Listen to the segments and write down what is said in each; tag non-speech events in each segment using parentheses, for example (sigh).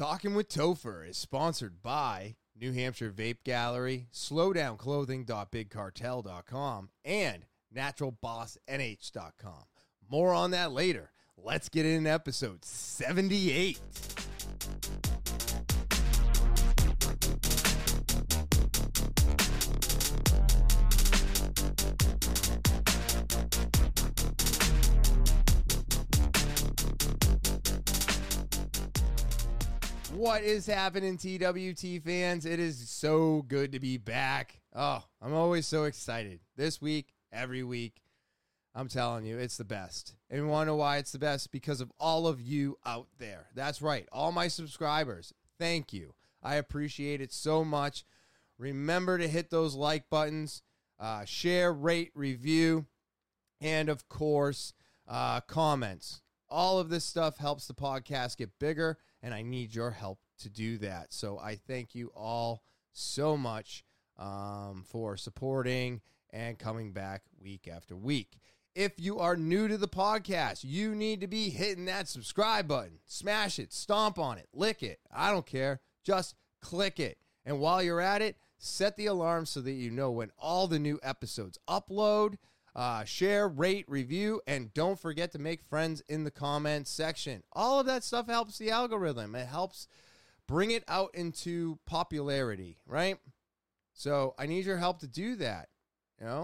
Talking with Topher is sponsored by New Hampshire Vape Gallery, slowdownclothing.bigcartel.com, and naturalbossnh.com. More on that later. Let's get in episode 78. What is happening, TWT fans? It is so good to be back. Oh, I'm always so excited. This week, every week, I'm telling you, it's the best. And you want to know why it's the best? Because of all of you out there. That's right, all my subscribers. Thank you. I appreciate it so much. Remember to hit those like buttons, uh, share, rate, review, and of course, uh, comments. All of this stuff helps the podcast get bigger, and I need your help to do that. So I thank you all so much um, for supporting and coming back week after week. If you are new to the podcast, you need to be hitting that subscribe button. Smash it, stomp on it, lick it. I don't care. Just click it. And while you're at it, set the alarm so that you know when all the new episodes upload. Uh, share, rate, review, and don't forget to make friends in the comments section. All of that stuff helps the algorithm. It helps bring it out into popularity, right? So I need your help to do that. You know,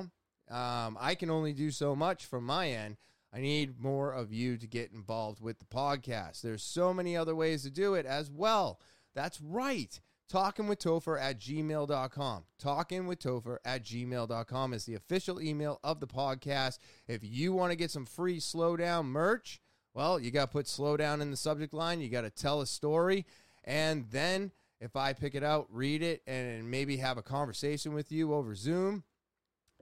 um, I can only do so much from my end. I need more of you to get involved with the podcast. There's so many other ways to do it as well. That's right. Talking with Topher at gmail.com. Talking with Topher at gmail.com is the official email of the podcast. If you want to get some free slowdown merch, well, you got to put slowdown in the subject line. You got to tell a story. And then if I pick it out, read it, and maybe have a conversation with you over Zoom,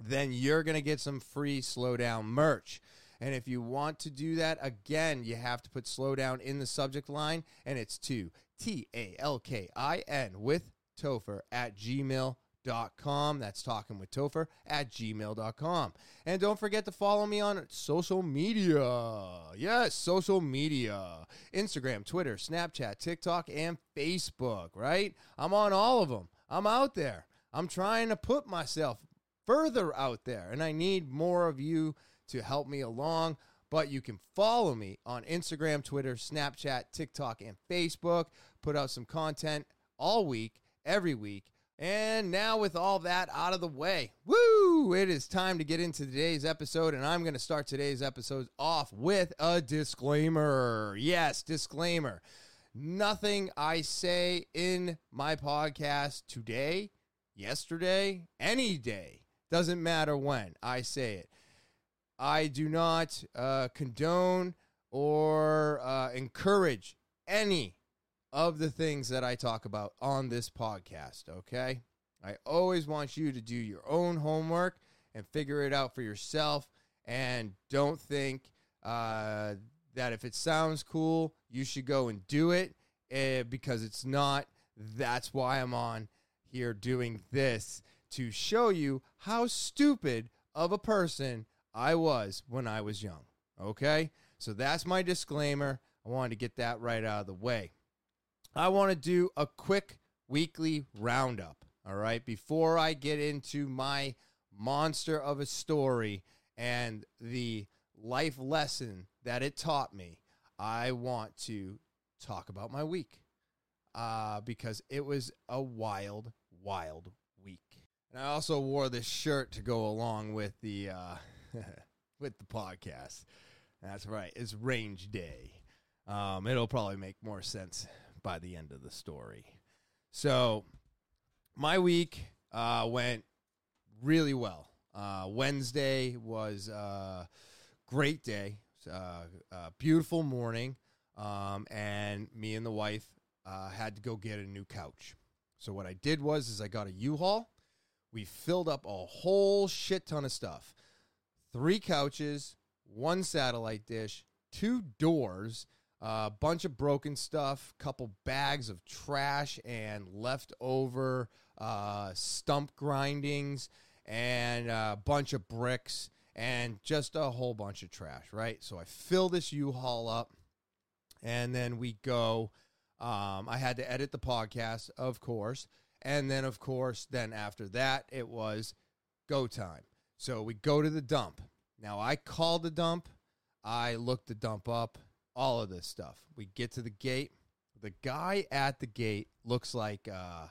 then you're going to get some free slowdown merch. And if you want to do that, again, you have to put slowdown in the subject line, and it's to T A L K I N with Topher at gmail.com. That's talking with Topher at gmail.com. And don't forget to follow me on social media. Yes, social media Instagram, Twitter, Snapchat, TikTok, and Facebook, right? I'm on all of them. I'm out there. I'm trying to put myself further out there, and I need more of you to help me along. But you can follow me on Instagram, Twitter, Snapchat, TikTok, and Facebook. Put out some content all week, every week. And now, with all that out of the way, woo, it is time to get into today's episode. And I'm going to start today's episode off with a disclaimer. Yes, disclaimer. Nothing I say in my podcast today, yesterday, any day, doesn't matter when I say it. I do not uh, condone or uh, encourage any of the things that I talk about on this podcast, okay? I always want you to do your own homework and figure it out for yourself. And don't think uh, that if it sounds cool, you should go and do it uh, because it's not. That's why I'm on here doing this to show you how stupid of a person I was when I was young. Okay? So that's my disclaimer. I wanted to get that right out of the way. I want to do a quick weekly roundup. All right? Before I get into my monster of a story and the life lesson that it taught me, I want to talk about my week uh, because it was a wild, wild week. And I also wore this shirt to go along with the uh, (laughs) with the podcast. That's right. It's range day. Um, it'll probably make more sense by the end of the story. So, my week uh, went really well. Uh, Wednesday was a great day, uh, a beautiful morning, um, and me and the wife uh, had to go get a new couch. So what I did was, is I got a U-Haul. We filled up a whole shit ton of stuff: three couches, one satellite dish, two doors, a bunch of broken stuff, couple bags of trash and leftover uh, stump grindings, and a bunch of bricks, and just a whole bunch of trash, right? So I fill this U Haul up, and then we go Um, I had to edit the podcast, of course. And then, of course, then after that, it was go time. So we go to the dump. Now, I called the dump. I looked the dump up, all of this stuff. We get to the gate. The guy at the gate looks like uh,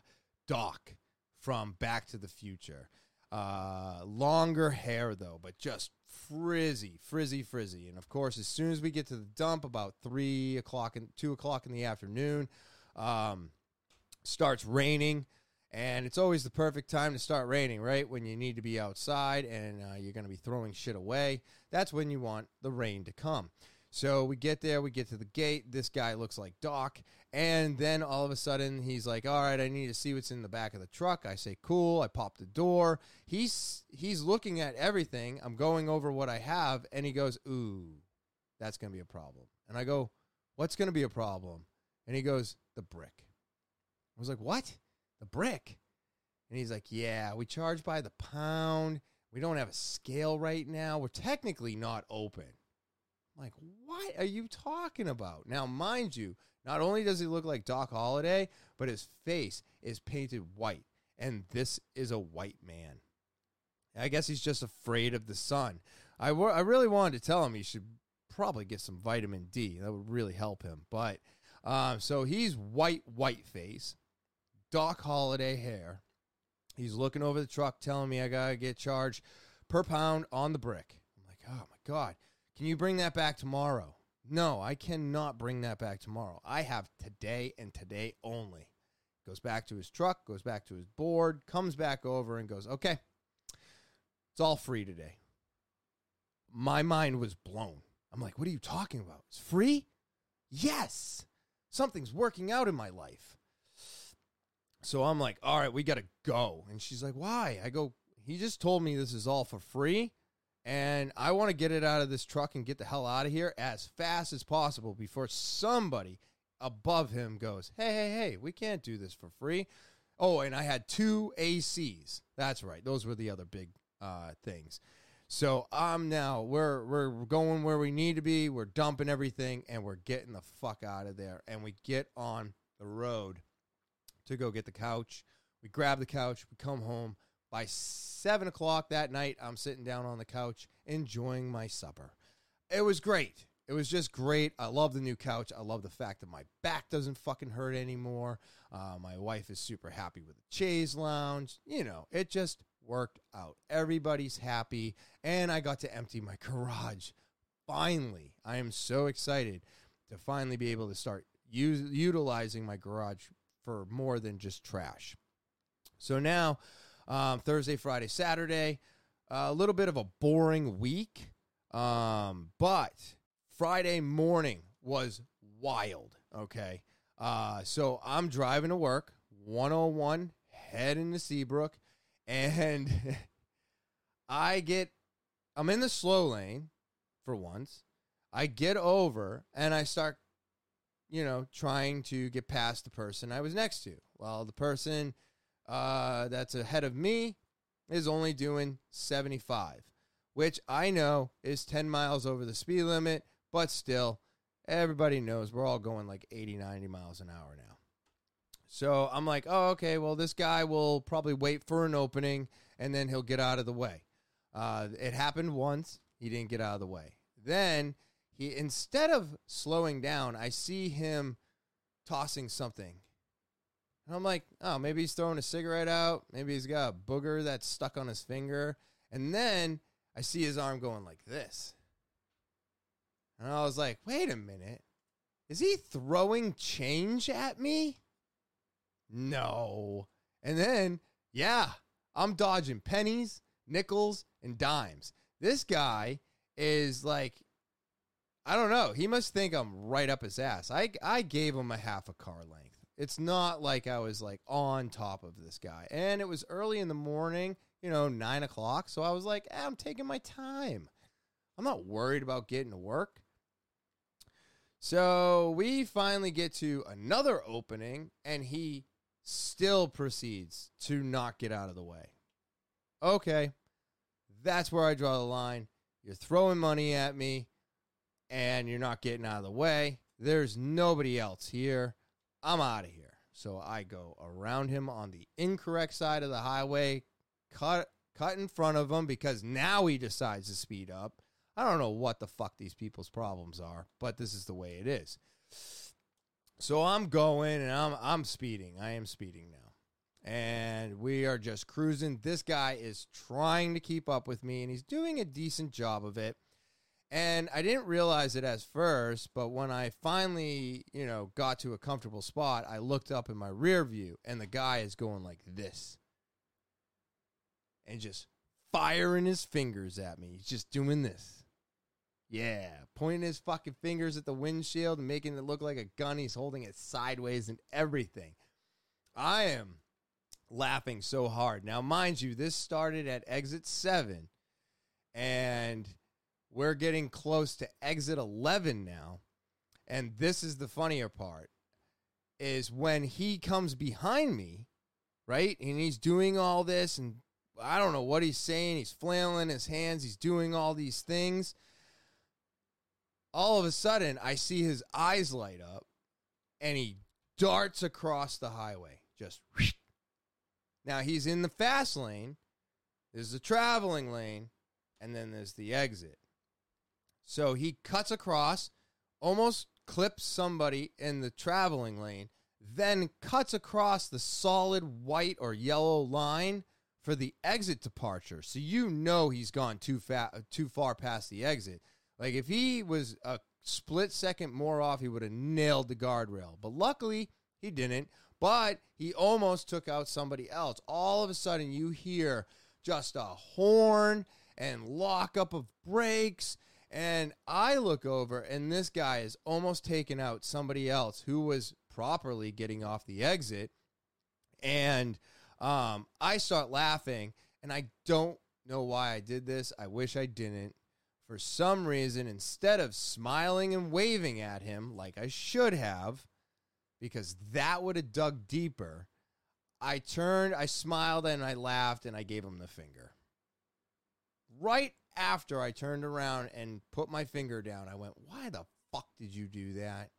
Doc from Back to the Future. Uh, longer hair, though, but just frizzy, frizzy, frizzy. And of course, as soon as we get to the dump, about three o'clock and two o'clock in the afternoon, um, starts raining. And it's always the perfect time to start raining, right? When you need to be outside and uh, you're going to be throwing shit away. That's when you want the rain to come. So we get there, we get to the gate. This guy looks like Doc. And then all of a sudden, he's like, All right, I need to see what's in the back of the truck. I say, Cool. I pop the door. He's, he's looking at everything. I'm going over what I have. And he goes, Ooh, that's going to be a problem. And I go, What's going to be a problem? And he goes, The brick. I was like, What? The brick? And he's like, Yeah, we charge by the pound. We don't have a scale right now. We're technically not open. I'm like, what are you talking about? Now, mind you, not only does he look like Doc Holliday, but his face is painted white. And this is a white man. I guess he's just afraid of the sun. I, w- I really wanted to tell him he should probably get some vitamin D. That would really help him. But um, so he's white, white face, Doc Holliday hair. He's looking over the truck, telling me I gotta get charged per pound on the brick. I'm like, oh my god, can you bring that back tomorrow? No, I cannot bring that back tomorrow. I have today and today only. Goes back to his truck, goes back to his board, comes back over and goes, okay, it's all free today. My mind was blown. I'm like, what are you talking about? It's free? Yes. Something's working out in my life. So I'm like, all right, we got to go. And she's like, why? I go, he just told me this is all for free. And I want to get it out of this truck and get the hell out of here as fast as possible before somebody above him goes, hey, hey, hey, we can't do this for free. Oh, and I had two ACs. That's right. Those were the other big uh, things. So I'm now we're we're going where we need to be. We're dumping everything and we're getting the fuck out of there. And we get on the road to go get the couch. We grab the couch. We come home. By seven o'clock that night, I'm sitting down on the couch enjoying my supper. It was great. It was just great. I love the new couch. I love the fact that my back doesn't fucking hurt anymore. Uh, my wife is super happy with the chaise lounge. You know, it just worked out. Everybody's happy. And I got to empty my (laughs) garage. Finally, I am so excited to finally be able to start use, utilizing my garage for more than just trash. So now, um, Thursday, Friday, Saturday, a little bit of a boring week, um, but Friday morning was wild. Okay. Uh, so I'm driving to work, 101, heading to Seabrook, and (laughs) I get, I'm in the slow lane for once. I get over and I start you know, trying to get past the person I was next to. Well, the person uh, that's ahead of me is only doing 75, which I know is 10 miles over the speed limit, but still, everybody knows we're all going like 80, 90 miles an hour now. So I'm like, oh, okay, well, this guy will probably wait for an opening and then he'll get out of the way. Uh, it happened once, he didn't get out of the way. Then he instead of slowing down, I see him tossing something. And I'm like, oh, maybe he's throwing a cigarette out. Maybe he's got a booger that's stuck on his finger. And then I see his arm going like this. And I was like, wait a minute. Is he throwing change at me? No. And then, yeah, I'm dodging pennies, nickels, and dimes. This guy is like I don't know. He must think I'm right up his ass. I I gave him a half a car length. It's not like I was like on top of this guy. And it was early in the morning, you know, nine o'clock. So I was like, eh, I'm taking my time. I'm not worried about getting to work. So we finally get to another opening, and he still proceeds to not get out of the way. Okay, that's where I draw the line. You're throwing money at me and you're not getting out of the way. There's nobody else here. I'm out of here. So I go around him on the incorrect side of the highway, cut cut in front of him because now he decides to speed up. I don't know what the fuck these people's problems are, but this is the way it is. So I'm going and I'm I'm speeding. I am speeding now. And we are just cruising. This guy is trying to keep up with me and he's doing a decent job of it. And I didn't realize it as first, but when I finally, you know, got to a comfortable spot, I looked up in my rear view and the guy is going like this. And just firing his fingers at me. He's just doing this. Yeah, pointing his fucking fingers at the windshield and making it look like a gun. He's holding it sideways and everything. I am laughing so hard. Now, mind you, this started at exit seven, and we're getting close to exit 11 now. And this is the funnier part is when he comes behind me, right? And he's doing all this and I don't know what he's saying. He's flailing his hands, he's doing all these things. All of a sudden, I see his eyes light up and he darts across the highway. Just whoosh. now he's in the fast lane. There's the traveling lane, and then there's the exit. So he cuts across, almost clips somebody in the traveling lane, then cuts across the solid white or yellow line for the exit departure. So you know he's gone too fat, too far past the exit. Like if he was a split second more off, he would have nailed the guardrail. But luckily, he didn't. But he almost took out somebody else. All of a sudden, you hear just a horn and lockup of brakes and I look over, and this guy is almost taken out somebody else who was properly getting off the exit. And um, I start laughing, and I don't know why I did this. I wish I didn't. For some reason, instead of smiling and waving at him like I should have, because that would have dug deeper, I turned, I smiled, and I laughed, and I gave him the finger. Right after I turned around and put my finger down, I went, Why the fuck did you do that?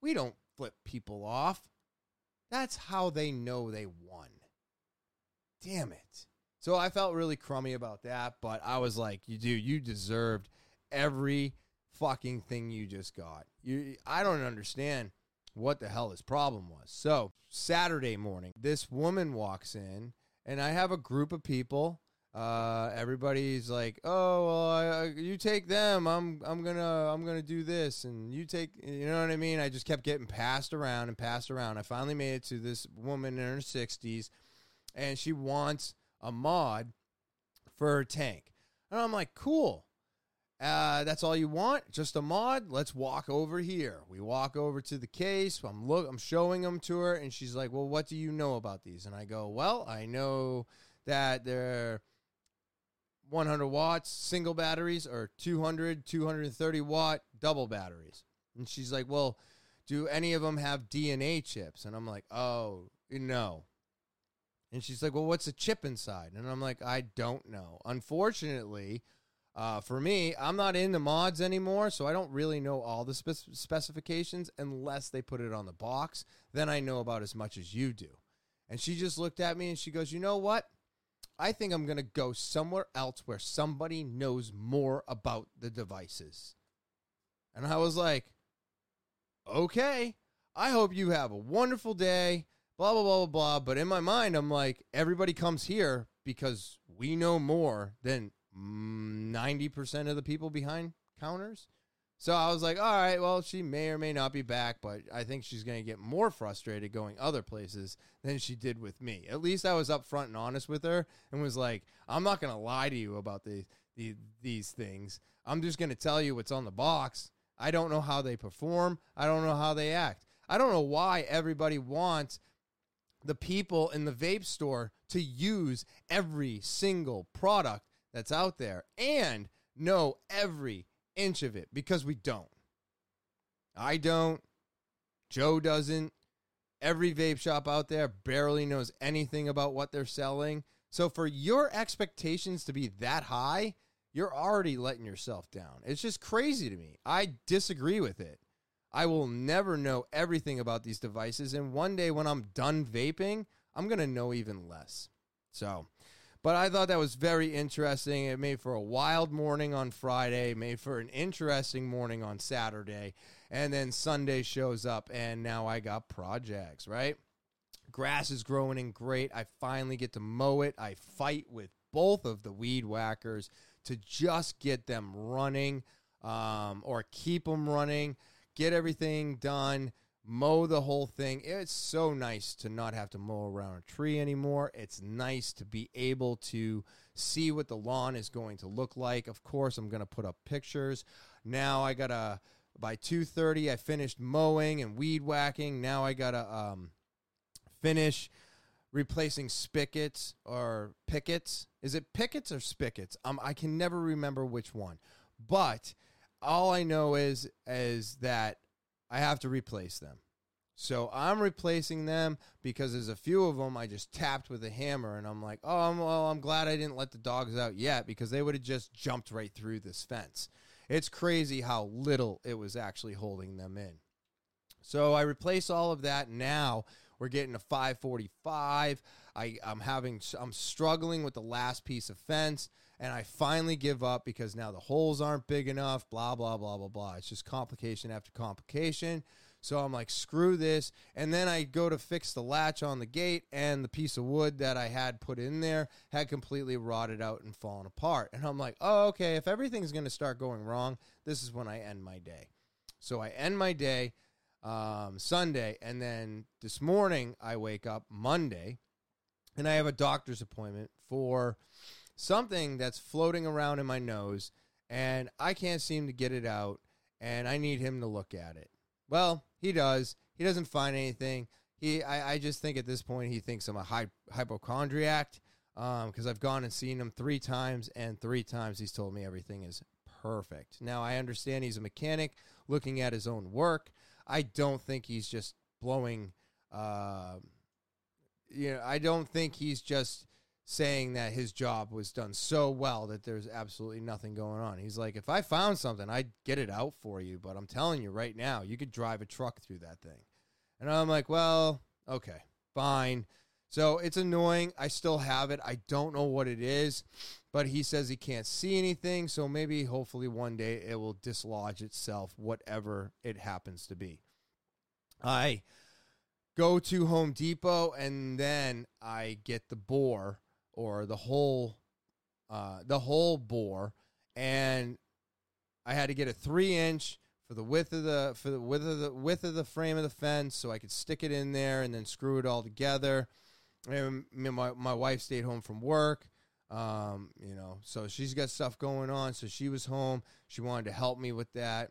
We don't flip people off. That's how they know they won. Damn it. So I felt really crummy about that, but I was like, you do, you deserved every fucking thing you just got. You I don't understand what the hell his problem was. So, Saturday morning, this woman walks in and I have a group of people uh, everybody's like, "Oh, well, I, I, you take them. I'm I'm gonna I'm gonna do this, and you take. You know what I mean? I just kept getting passed around and passed around. I finally made it to this woman in her sixties, and she wants a mod for her tank, and I'm like, "Cool." Uh, that's all you want? Just a mod? Let's walk over here. We walk over to the case. I'm look. I'm showing them to her, and she's like, "Well, what do you know about these?" And I go, "Well, I know that they're 100 watts single batteries or 200, 230 watt double batteries. And she's like, Well, do any of them have DNA chips? And I'm like, Oh, no. And she's like, Well, what's a chip inside? And I'm like, I don't know. Unfortunately, uh, for me, I'm not into mods anymore, so I don't really know all the spe- specifications unless they put it on the box. Then I know about as much as you do. And she just looked at me and she goes, You know what? I think I'm going to go somewhere else where somebody knows more about the devices. And I was like, okay, I hope you have a wonderful day, blah, blah, blah, blah, blah. But in my mind, I'm like, everybody comes here because we know more than 90% of the people behind counters. So I was like, all right, well, she may or may not be back, but I think she's going to get more frustrated going other places than she did with me. At least I was upfront and honest with her and was like, I'm not going to lie to you about the, the, these things. I'm just going to tell you what's on the box. I don't know how they perform. I don't know how they act. I don't know why everybody wants the people in the vape store to use every single product that's out there and know every inch of it because we don't. I don't. Joe doesn't. Every vape shop out there barely knows anything about what they're selling. So for your expectations to be that high, you're already letting yourself down. It's just crazy to me. I disagree with it. I will never know everything about these devices. And one day when I'm done vaping, I'm going to know even less. So, but I thought that was very interesting. It made for a wild morning on Friday, made for an interesting morning on Saturday. And then Sunday shows up, and now I got projects, right? Grass is growing in great. I finally get to mow it. I fight with both of the weed whackers to just get them running um, or keep them running, get everything done, mow the whole thing. It's so nice to not have to mow around a tree anymore. It's nice to be able to see what the lawn is going to look like. Of course, I'm going to put up pictures. Now I got to by 2:30 I finished mowing and weed whacking. Now I got to um, finish replacing spigots or pickets. Is it pickets or spigots? Um, I can never remember which one. But all I know is is that I have to replace them. So I'm replacing them because there's a few of them I just tapped with a hammer, and I'm like, oh, I'm, well, I'm glad I didn't let the dogs out yet because they would have just jumped right through this fence. It's crazy how little it was actually holding them in. So I replace all of that. Now we're getting a 545. I, I'm having I'm struggling with the last piece of fence, and I finally give up because now the holes aren't big enough. Blah blah blah blah blah. It's just complication after complication. So I'm like, screw this. And then I go to fix the latch on the gate, and the piece of wood that I had put in there had completely rotted out and fallen apart. And I'm like, oh, okay, if everything's going to start going wrong, this is when I end my day. So I end my day um, Sunday, and then this morning I wake up Monday, and I have a doctor's appointment for something that's floating around in my nose, and I can't seem to get it out, and I need him to look at it. Well, he does. He doesn't find anything. He, I, I just think at this point he thinks I'm a hy- hypochondriac because um, I've gone and seen him three times, and three times he's told me everything is perfect. Now I understand he's a mechanic looking at his own work. I don't think he's just blowing. Uh, you know, I don't think he's just saying that his job was done so well that there's absolutely nothing going on. He's like, if I found something, I'd get it out for you. But I'm telling you right now, you could drive a truck through that thing. And I'm like, well, okay, fine. So it's annoying. I still have it. I don't know what it is, but he says he can't see anything. So maybe, hopefully, one day it will dislodge itself, whatever it happens to be. I go to Home Depot and then I get the bore or the whole uh, the whole bore, and I had to get a three inch for the width of the for the width of the width of the frame of the fence, so I could stick it in there and then screw it all together. And my my wife stayed home from work, um, you know, so she's got stuff going on. So she was home. She wanted to help me with that.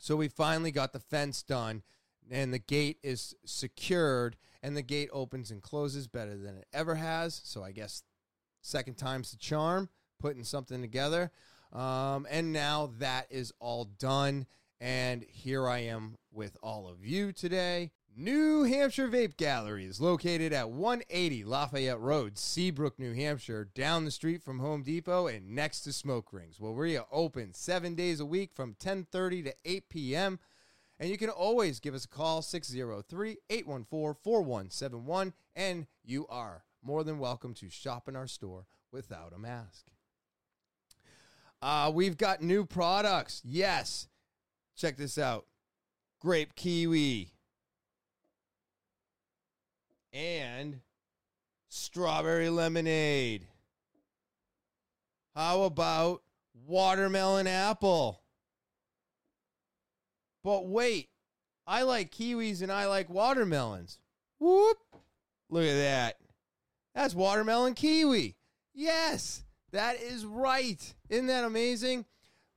So we finally got the fence done, and the gate is secured and the gate opens and closes better than it ever has. So I guess second time's the charm, putting something together. Um, and now that is all done. And here I am with all of you today. New Hampshire Vape Gallery is located at 180 Lafayette Road, Seabrook, New Hampshire, down the street from Home Depot and next to Smoke Rings. Well, we are open seven days a week from 10:30 to 8 p.m. And you can always give us a call, 603 814 4171, and you are more than welcome to shop in our store without a mask. Uh, we've got new products. Yes. Check this out grape kiwi and strawberry lemonade. How about watermelon apple? But wait, I like kiwis and I like watermelons. Whoop. Look at that. That's watermelon kiwi. Yes, that is right. Isn't that amazing?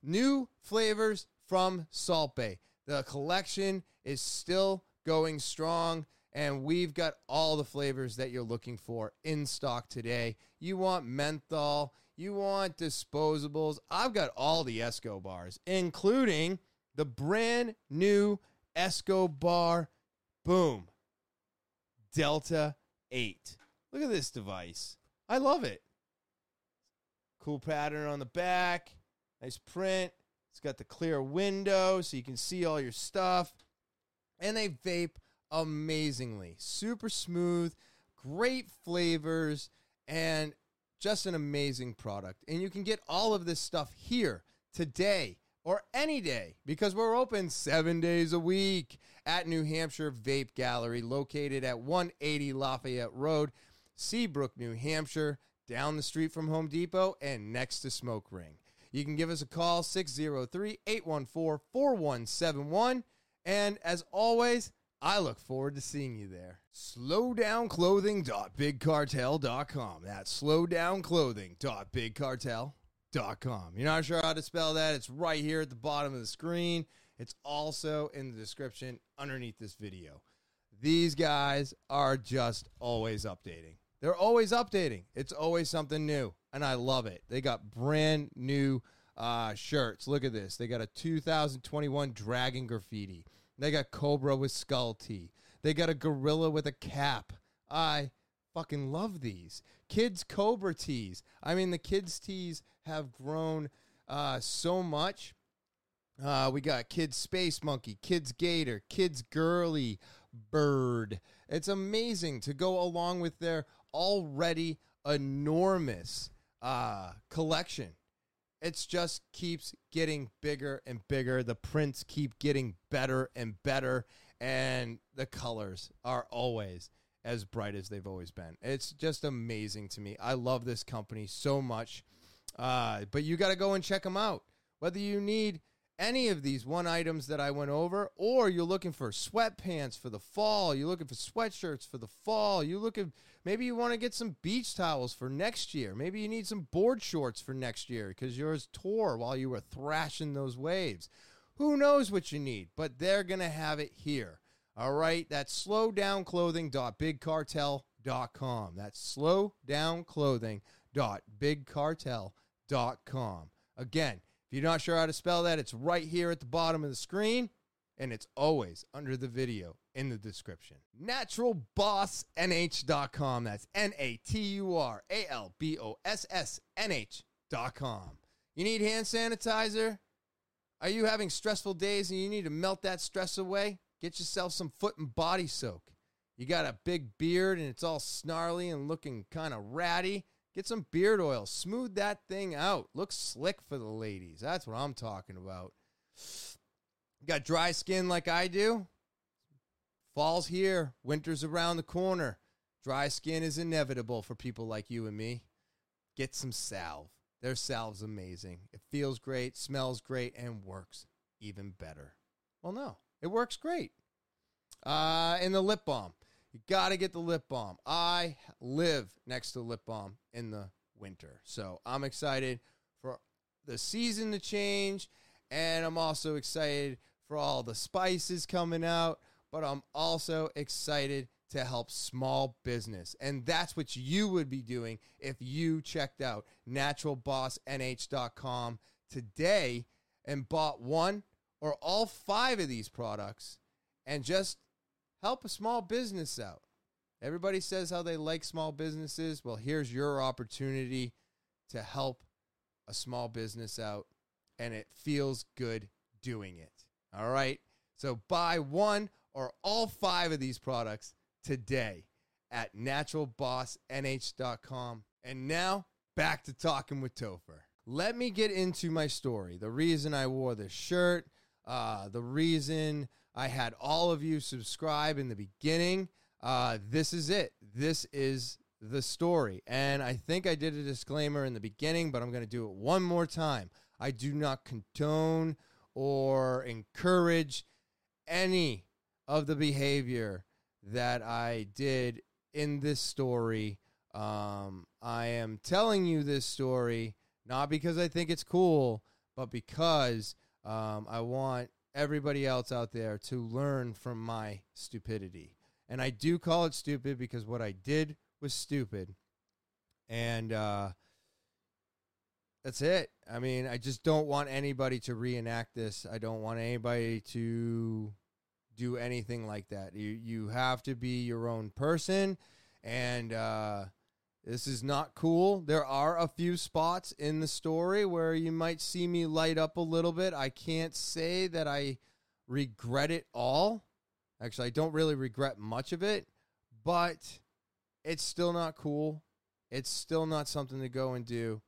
New flavors from Salt Bae. The collection is still going strong, and we've got all the flavors that you're looking for in stock today. You want menthol, you want disposables. I've got all the Esco bars, including the brand new Escobar Boom Delta 8. Look at this device. I love it. Cool pattern on the back. Nice print. It's got the clear window so you can see all your stuff. And they vape amazingly. Super smooth, great flavors, and just an amazing product. And you can get all of this stuff here today or any day because we're open seven days a week at New Hampshire Vape Gallery, located at 180 Lafayette Road, Seabrook, New Hampshire, down the street from Home Depot and next to Smoke Ring. You can give us a call 603 814 4171. And as always, I look forward to seeing you there. Slowdownclothing.bigcartel.com. That's slowdownclothing.bigcartel.com. You're not sure how to spell that? It's right here at the bottom of the screen. It's also in the description underneath this video. These guys are just always updating. They're always updating. It's always something new, and I love it. They got brand new uh, shirts. Look at this. They got a 2021 Dragon Graffiti. They got Cobra with skull tee. They got a gorilla with a cap. I fucking love these. Kids Cobra tees. I mean, the kids tees have grown uh, so much. Uh, we got Kids Space Monkey, Kids Gator, Kids Girly Bird. It's amazing to go along with their already enormous uh, collection. It just keeps getting bigger and bigger. The prints keep getting better and better, and the colors are always as bright as they've always been. It's just amazing to me. I love this company so much. Uh, but you got to go and check them out. Whether you need any of these one items that I went over, or you're looking for sweatpants for the fall, you're looking for sweatshirts for the fall, you're looking maybe you want to get some beach towels for next year, maybe you need some board shorts for next year because yours tore while you were thrashing those waves. Who knows what you need, but they're gonna have it here. All right, that's slowdownclothing.bigcartel.com. That's slowdownclothing.bigcartel.com. Again, if you're not sure how to spell that, it's right here at the bottom of the screen, and it's always under the video in the description. NaturalBossNH.com. That's N A T U R A L B O S S N H.com. You need hand sanitizer? Are you having stressful days and you need to melt that stress away? Get yourself some foot and body soak. You got a big beard and it's all snarly and looking kind of ratty. Get some beard oil. Smooth that thing out. Look slick for the ladies. That's what I'm talking about. Got dry skin like I do? Fall's here. Winter's around the corner. Dry skin is inevitable for people like you and me. Get some salve. Their salve's amazing. It feels great, smells great, and works even better. Well, no, it works great. Uh, and the lip balm. You got to get the lip balm. I live next to lip balm in the winter. So I'm excited for the season to change. And I'm also excited for all the spices coming out. But I'm also excited to help small business. And that's what you would be doing if you checked out naturalbossnh.com today and bought one or all five of these products and just help a small business out. Everybody says how they like small businesses. Well, here's your opportunity to help a small business out, and it feels good doing it. All right. So buy one or all five of these products today at naturalbossnh.com. And now back to talking with Topher. Let me get into my story. The reason I wore this shirt, uh, the reason I had all of you subscribe in the beginning. Uh, this is it. This is the story. And I think I did a disclaimer in the beginning, but I'm going to do it one more time. I do not condone or encourage any of the behavior that I did in this story. Um, I am telling you this story not because I think it's cool, but because um, I want everybody else out there to learn from my stupidity. And I do call it stupid because what I did was stupid. And uh, that's it. I mean, I just don't want anybody to reenact this. I don't want anybody to do anything like that. You you have to be your own person and uh, This is not cool. There are a few spots in the story where you might see me light up a little bit. I can't say that I regret it all. Actually, I don't really regret much of it, but it's still not cool. It's still not something to go and do.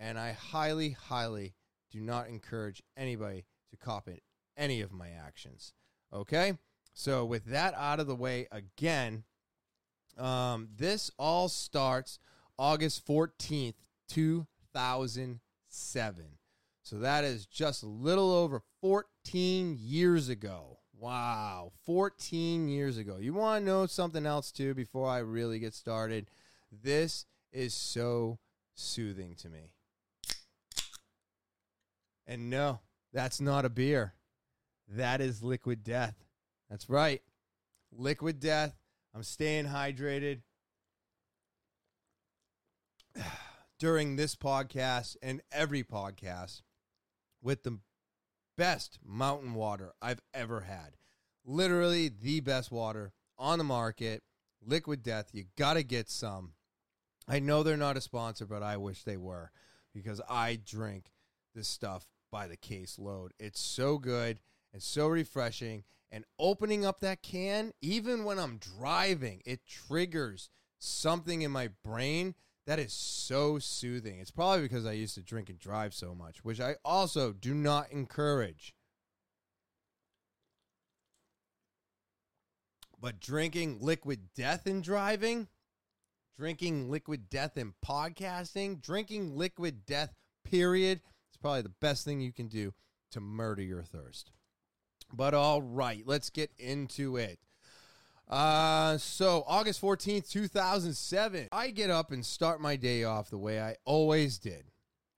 And I highly, highly do not encourage anybody to copy any of my actions. Okay? So, with that out of the way, again, um, this all starts August 14th, 2007. So, that is just a little over 14 years ago. Wow, 14 years ago. You want to know something else, too, before I really get started? This is so soothing to me. And no, that's not a beer. That is liquid death. That's right. Liquid death. I'm staying hydrated (sighs) during this podcast and every podcast with the best mountain water I've ever had. Literally the best water on the market. Liquid death. You got to get some. I know they're not a sponsor, but I wish they were because I drink this stuff by the case load. It's so good and so refreshing. And opening up that can, even when I'm driving, it triggers something in my brain that is so soothing. It's probably because I used to drink and drive so much, which I also do not encourage. But drinking liquid death and driving, drinking liquid death and podcasting, drinking liquid death, period, is probably the best thing you can do to murder your thirst. But all right, let's get into it. Uh, so August 14th, 2007, I get up and start my day off the way I always did.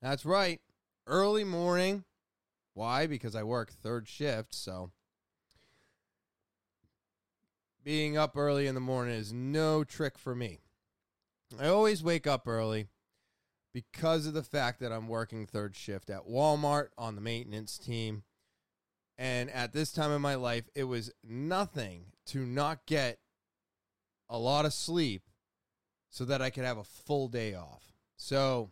That's right, early morning. Why? Because I work third shift, so being up early in the morning is no trick for me. I always wake up early because of the fact that I'm working third shift at Walmart on the maintenance team. And at this time in my life, it was nothing to not get a lot of sleep so that I could have a full day off. So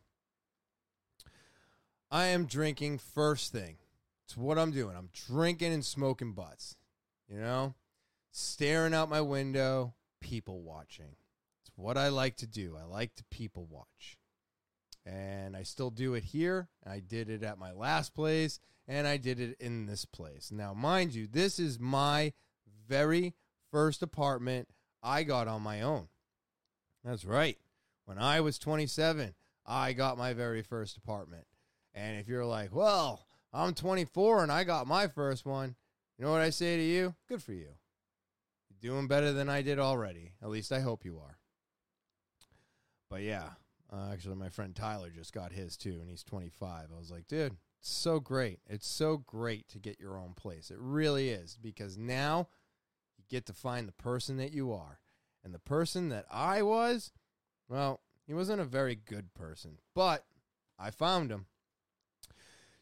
I am drinking first thing. It's what I'm doing. I'm drinking and smoking butts, you know, staring out my window, people watching. It's what I like to do. I like to people watch. And I still do it here. I did it at my last place and I did it in this place. Now, mind you, this is my very first apartment I got on my own. That's right. When I was 27, I got my very first apartment. And if you're like, well, I'm 24 and I got my first one, you know what I say to you? Good for you. You're doing better than I did already. At least I hope you are. But yeah, uh, actually, my friend Tyler just got his too, and he's 25. I was like, dude, it's so great. It's so great to get your own place. It really is because now you get to find the person that you are. And the person that I was, well, he wasn't a very good person, but I found him.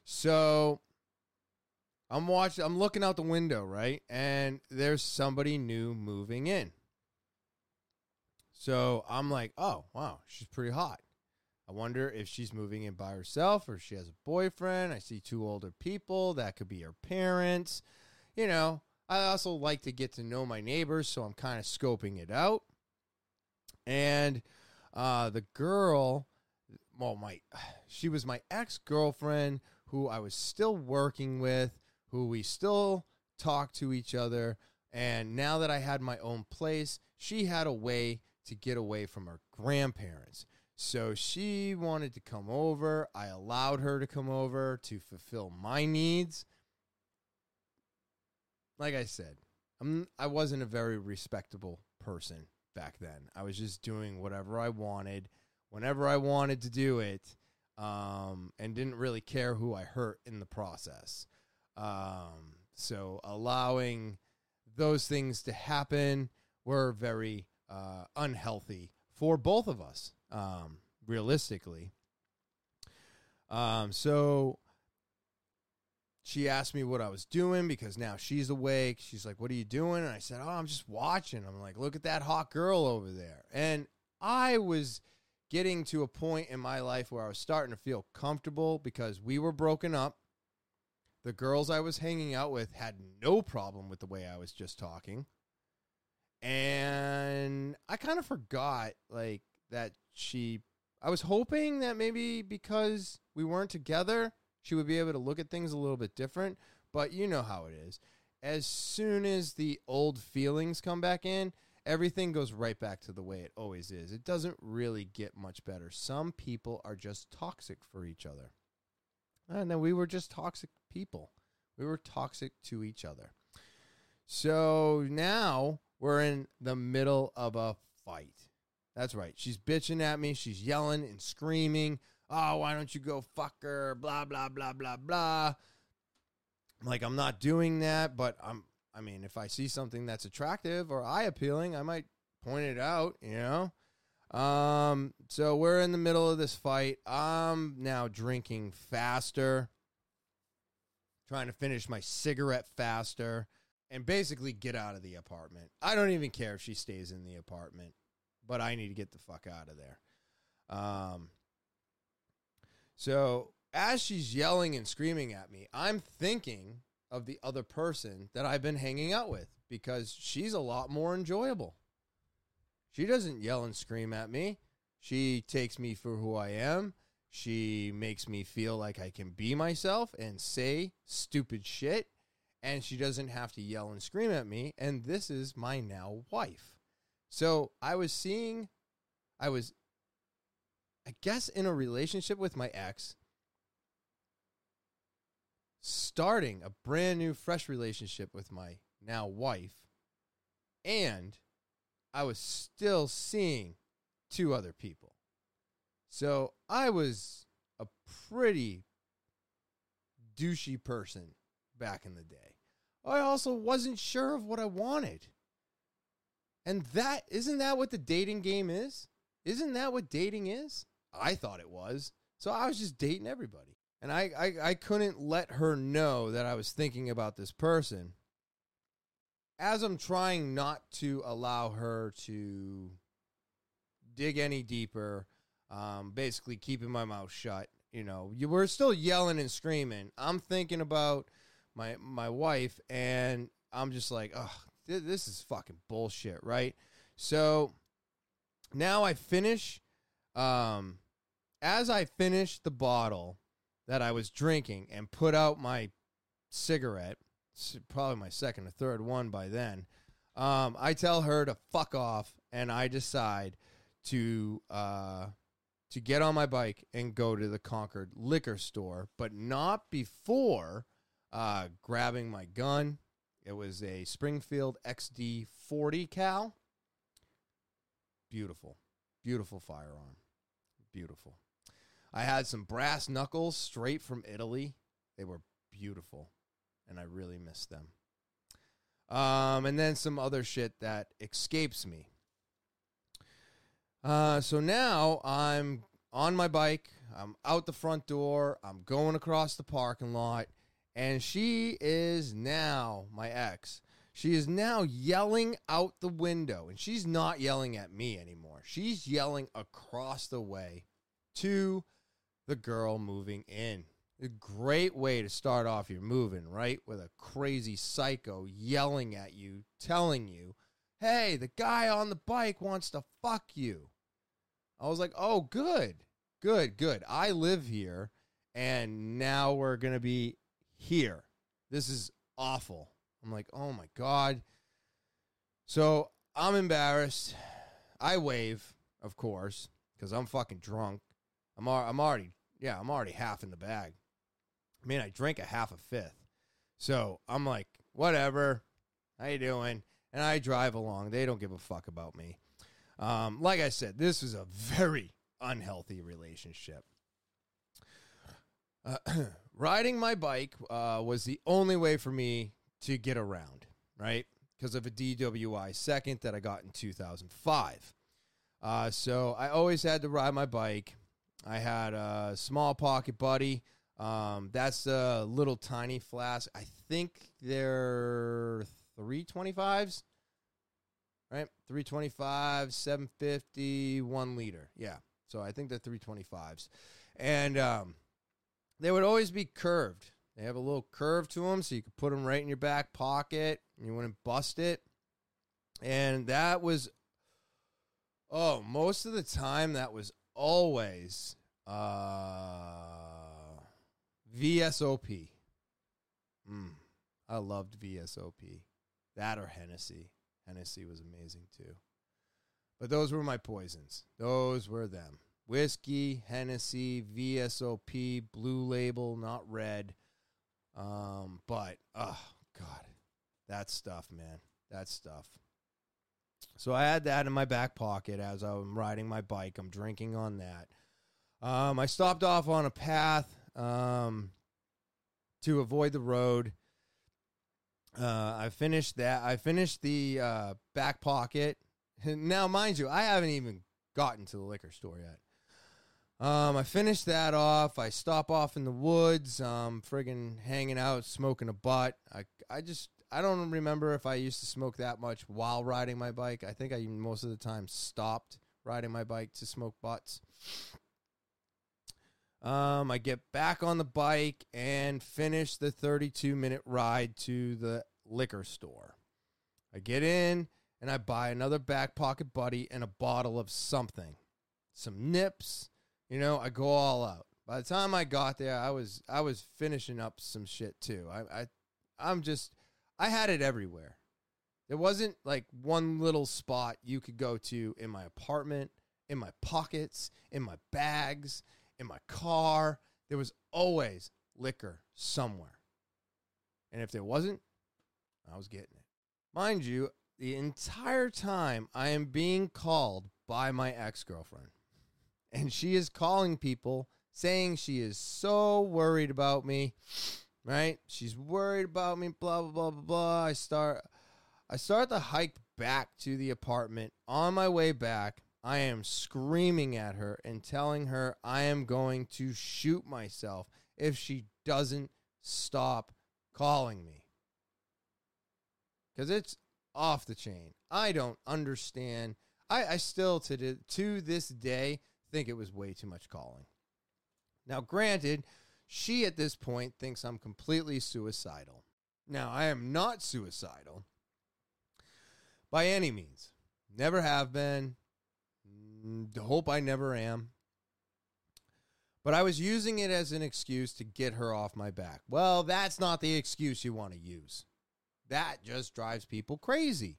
So I'm watching I'm looking out the window, right? And there's somebody new moving in. So I'm like, "Oh, wow, she's pretty hot." I wonder if she's moving in by herself or she has a boyfriend. I see two older people. That could be her parents. You know, I also like to get to know my neighbors, so I'm kind of scoping it out. And uh, the girl, well, my, (sighs) she was my ex girlfriend who I was still working with, who we still talk to each other. And now that I had my own place, she had a way to get away from her grandparents. So she wanted to come over. I allowed her to come over to fulfill my needs. Like I said, I'm I wasn't a very respectable person back then. I was just doing whatever I wanted, whenever I wanted to do it, um, and didn't really care who I hurt in the process. Um, so allowing those things to happen were very uh, unhealthy for both of us um, realistically. Um, so she asked me what I was doing because now she's awake. She's like, What are you doing? And I said, Oh, I'm just watching. I'm like, Look at that hot girl over there. And I was getting to a point in my life where I was starting to feel comfortable because we were broken up. The girls I was hanging out with had no problem with the way I was just talking. And I kind of forgot like that she I was hoping that maybe because we weren't together, she would be able to look at things a little bit different, but you know how it is. As soon as the old feelings come back in, everything goes right back to the way it always is. It doesn't really get much better. Some people are just toxic for each other. And then we were just toxic people. We were toxic to each other. So now we're in the middle of a fight. That's right. She's bitching at me. She's yelling and screaming. Oh, why don't you go fuck her? Blah, blah, blah, blah, blah. Like, I'm not doing that, but I'm I mean, if I see something that's attractive or eye appealing, I might point it out, you know? Um, so we're in the middle of this fight. I'm now drinking faster, trying to finish my cigarette faster, and basically get out of the apartment. I don't even care if she stays in the apartment, but I need to get the fuck out of there. Um, so as she's yelling and screaming at me, I'm thinking of the other person that I've been hanging out with because she's a lot more enjoyable. She doesn't yell and scream at me. She takes me for who I am. She makes me feel like I can be myself and say stupid shit. And she doesn't have to yell and scream at me. And this is my now wife. So I was seeing, I was, I guess, in a relationship with my ex starting a brand new, fresh relationship with my now wife, and I was still seeing two other people. So I was a pretty douchey person back in the day. I also wasn't sure of what I wanted. And that isn't that what the dating game is? Isn't that what dating is? I thought it was. So I was just dating everybody. And I, I, I couldn't let her know that I was thinking about this person. As I'm trying not to allow her to dig any deeper, um, basically keeping my mouth shut. You know, you were still yelling and screaming. I'm thinking about my my wife, and I'm just like, oh, th- this is fucking bullshit, right? So now I finish. Um, as I finish the bottle, that I was drinking and put out my cigarette, probably my second or third one by then. Um, I tell her to fuck off, and I decide to uh, to get on my bike and go to the Concord liquor store, but not before uh, grabbing my gun. It was a Springfield XD 40 cal. Beautiful, beautiful firearm, beautiful. I had some brass knuckles straight from Italy. They were beautiful, and I really miss them. Um, and then some other shit that escapes me. Uh, so now I'm on my bike. I'm out the front door. I'm going across the parking lot. And she is now, my ex, she is now yelling out the window. And she's not yelling at me anymore. She's yelling across the way to the girl moving in. A great way to start off your moving, right? With a crazy psycho yelling at you, telling you, hey, the guy on the bike wants to fuck you. I was like, oh, good, good, good. I live here, and now we're going to be here. This is awful. I'm like, oh my God. So I'm embarrassed. I wave, of course, because I'm fucking drunk. I'm I'm already yeah, I'm already half in the bag. I mean, I drank a half a fifth. So I'm like, whatever. How you doing? And I drive along. They don't give a fuck about me. Um, like I said, this is a very unhealthy relationship. Uh, (clears throat) riding my bike uh, was the only way for me to get around, right? Because of a DWI second that I got in 2005. Uh, so I always had to ride my bike. I had a small pocket buddy. Um, that's a little tiny flask. I think they're 325s, right? 325, 750, one liter. Yeah. So I think they're 325s. And um, they would always be curved. They have a little curve to them, so you could put them right in your back pocket you wouldn't bust it. And that was, oh, most of the time, that was always uh, VSOP. Mm, I loved VSOP. That or Hennessy. Hennessy was amazing too. But those were my poisons. Those were them. Whiskey, Hennessy, VSOP, blue label, not red. Um, but oh god, that stuff, man, that stuff. So I had that in my back pocket as I'm riding my bike. I'm drinking on that. Um, I stopped off on a path um, to avoid the road. Uh, I finished that. I finished the uh, back pocket. (laughs) Now, mind you, I haven't even gotten to the liquor store yet. Um, I finished that off. I stop off in the woods. Um, friggin' hanging out, smoking a butt. I, I just, I don't remember if I used to smoke that much while riding my bike. I think I most of the time stopped riding my bike to smoke butts. Um, I get back on the bike and finish the 32 minute ride to the liquor store. I get in and I buy another back pocket buddy and a bottle of something, some nips. You know, I go all out. By the time I got there, I was I was finishing up some shit too. I, I I'm just I had it everywhere. There wasn't like one little spot you could go to in my apartment, in my pockets, in my bags, in my car. There was always liquor somewhere. And if there wasn't, I was getting it. Mind you, the entire time I am being called by my ex girlfriend. And she is calling people saying she is so worried about me, right? She's worried about me, blah, blah, blah, blah, blah. I start. I start the hike back to the apartment. On my way back, I am screaming at her and telling her I am going to shoot myself if she doesn't stop calling me. Because it's off the chain. I don't understand. I, I still, to, to this day, think it was way too much calling. Now, granted, she at this point thinks I'm completely suicidal. Now, I am not suicidal by any means. Never have been, Mm, hope I never am. But I was using it as an excuse to get her off my back. Well, that's not the excuse you want to use. That just drives people crazy.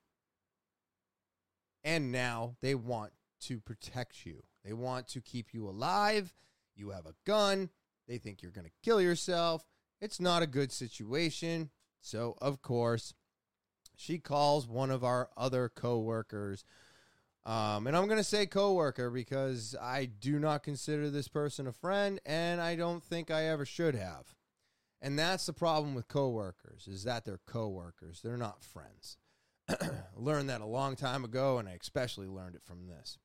And now they want to protect you. They want to keep you alive. You have a gun. They think you're going to kill yourself. It's not a good situation. So, of course, she calls one of our other coworkers um, and I'm going to say coworker because I do not consider this person a friend, and I don't think I ever should have. And that's the problem with coworkers is that they're coworkers. They're not friends. (clears throat) learned that a long time ago, and I especially learned it from this.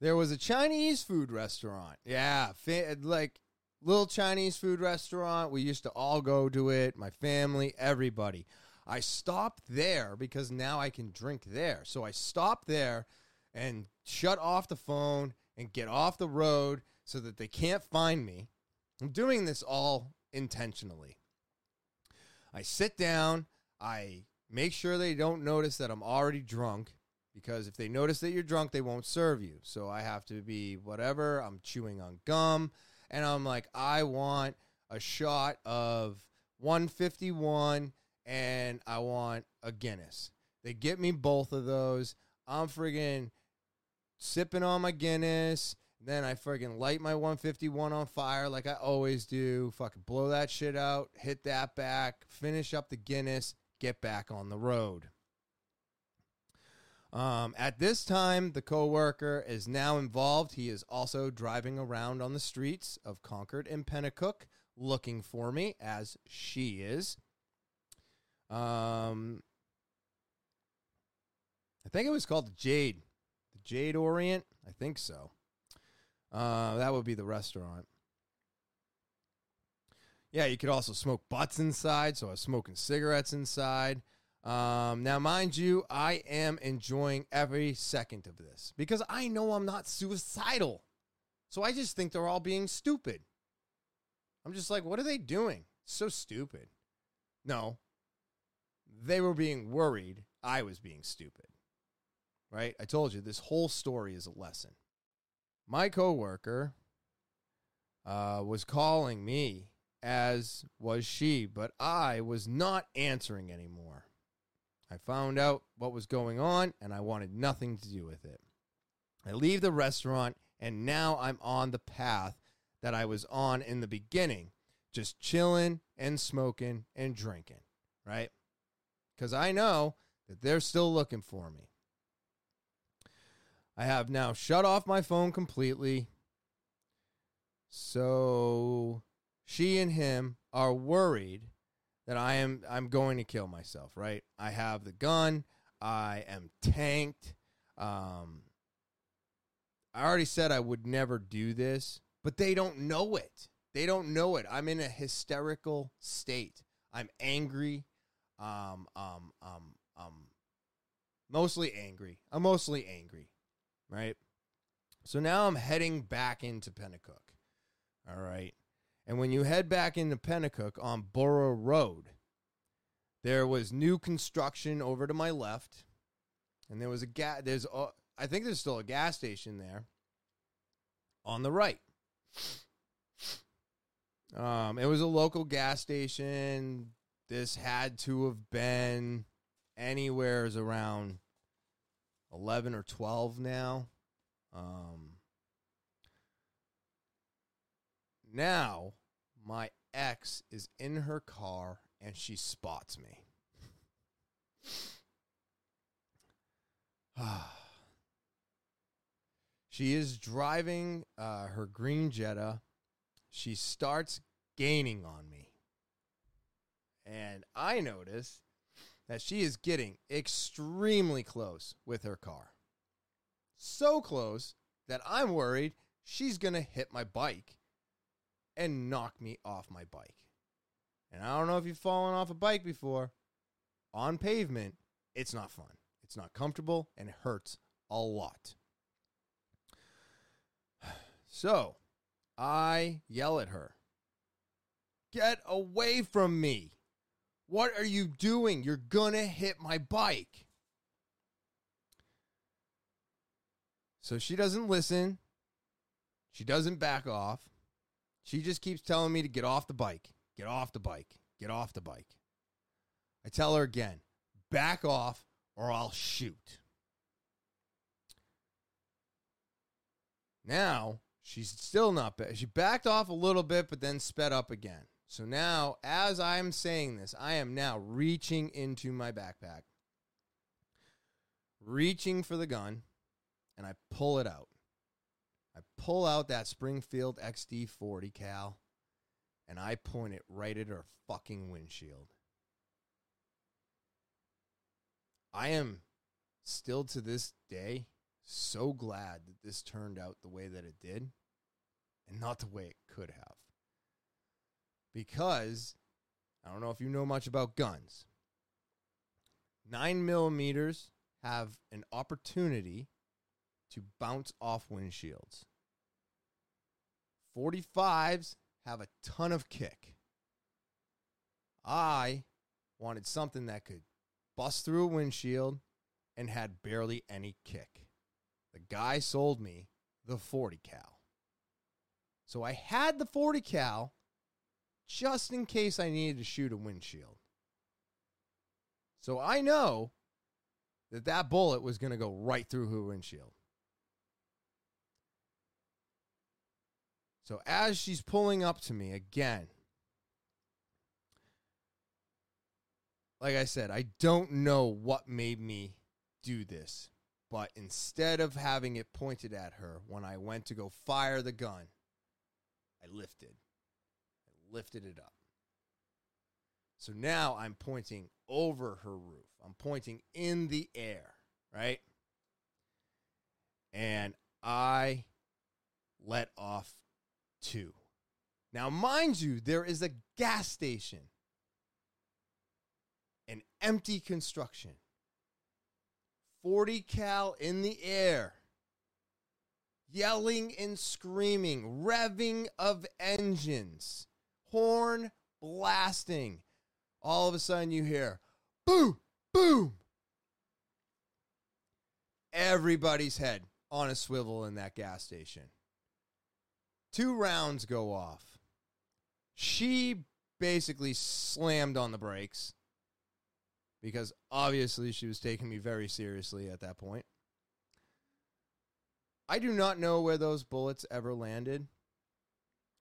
There was a Chinese food restaurant. Yeah, fa- like little Chinese food restaurant. We used to all go to it, my family, everybody. I stopped there because now I can drink there. So I stopped there and shut off the phone and get off the road so that they can't find me. I'm doing this all intentionally. I sit down, I make sure they don't notice that I'm already drunk because if they notice that you're drunk, they won't serve you. So I have to be whatever. I'm chewing on gum and I'm like, I want a shot of 151 and I want a Guinness. They get me both of those. I'm friggin' sipping on my Guinness. Then I friggin' light my 151 on fire like I always do. Fucking blow that shit out, hit that back, finish up the Guinness, get back on the road. Um, at this time, the coworker is now involved. He is also driving around on the streets of Concord and Penacook looking for me, as she is. Um, I think it was called the Jade. The Jade Orient? I think so. Uh, that would be the restaurant. Yeah, you could also smoke butts inside, so I was smoking cigarettes inside. Um, now, mind you, I am enjoying every second of this because I know I'm not suicidal. So I just think they're all being stupid. I'm just like, what are they doing? So stupid. No, they were being worried. I was being stupid. Right? I told you this whole story is a lesson. My coworker uh, was calling me, as was she, but I was not answering anymore. I found out what was going on and I wanted nothing to do with it. I leave the restaurant and now I'm on the path that I was on in the beginning, just chilling and smoking and drinking, right? Because I know that they're still looking for me. I have now shut off my phone completely. So she and him are worried that I am I'm going to kill myself, right? I have the gun, I am tanked. Um I already said I would never do this, but they don't know it. They don't know it. I'm in a hysterical state. I'm angry. Um um um um mostly angry. I'm mostly angry, right? So now I'm heading back into Penacook. All right. And when you head back into Penacook on Borough Road, there was new construction over to my left, and there was a gas. There's, a, I think there's still a gas station there on the right. Um, it was a local gas station. This had to have been anywheres around eleven or twelve now. Um, Now, my ex is in her car and she spots me. (sighs) she is driving uh, her green Jetta. She starts gaining on me. And I notice that she is getting extremely close with her car. So close that I'm worried she's going to hit my bike and knock me off my bike. And I don't know if you've fallen off a bike before. On pavement, it's not fun. It's not comfortable and it hurts a lot. (sighs) So I yell at her Get away from me. What are you doing? You're going to hit my bike. So she doesn't listen. She doesn't back off. She just keeps telling me to get off the bike, get off the bike, get off the bike. I tell her again, back off or I'll shoot. Now, she's still not bad. She backed off a little bit, but then sped up again. So now, as I'm saying this, I am now reaching into my backpack, reaching for the gun, and I pull it out. I pull out that Springfield XD 40 cal and I point it right at her fucking windshield. I am still to this day so glad that this turned out the way that it did and not the way it could have. Because I don't know if you know much about guns. Nine millimeters have an opportunity to bounce off windshields. 45s have a ton of kick. I wanted something that could bust through a windshield and had barely any kick. The guy sold me the 40 cal. So I had the 40 cal just in case I needed to shoot a windshield. So I know that that bullet was going to go right through her windshield. So as she's pulling up to me again, like I said, I don't know what made me do this, but instead of having it pointed at her when I went to go fire the gun, I lifted. I lifted it up. So now I'm pointing over her roof. I'm pointing in the air, right? And I let off two. Now, mind you, there is a gas station, an empty construction, 40 cal in the air. yelling and screaming, revving of engines, horn blasting. All of a sudden, you hear boom, boom. Everybody's head on a swivel in that gas station. Two rounds go off. She basically slammed on the brakes because obviously she was taking me very seriously at that point. I do not know where those bullets ever landed.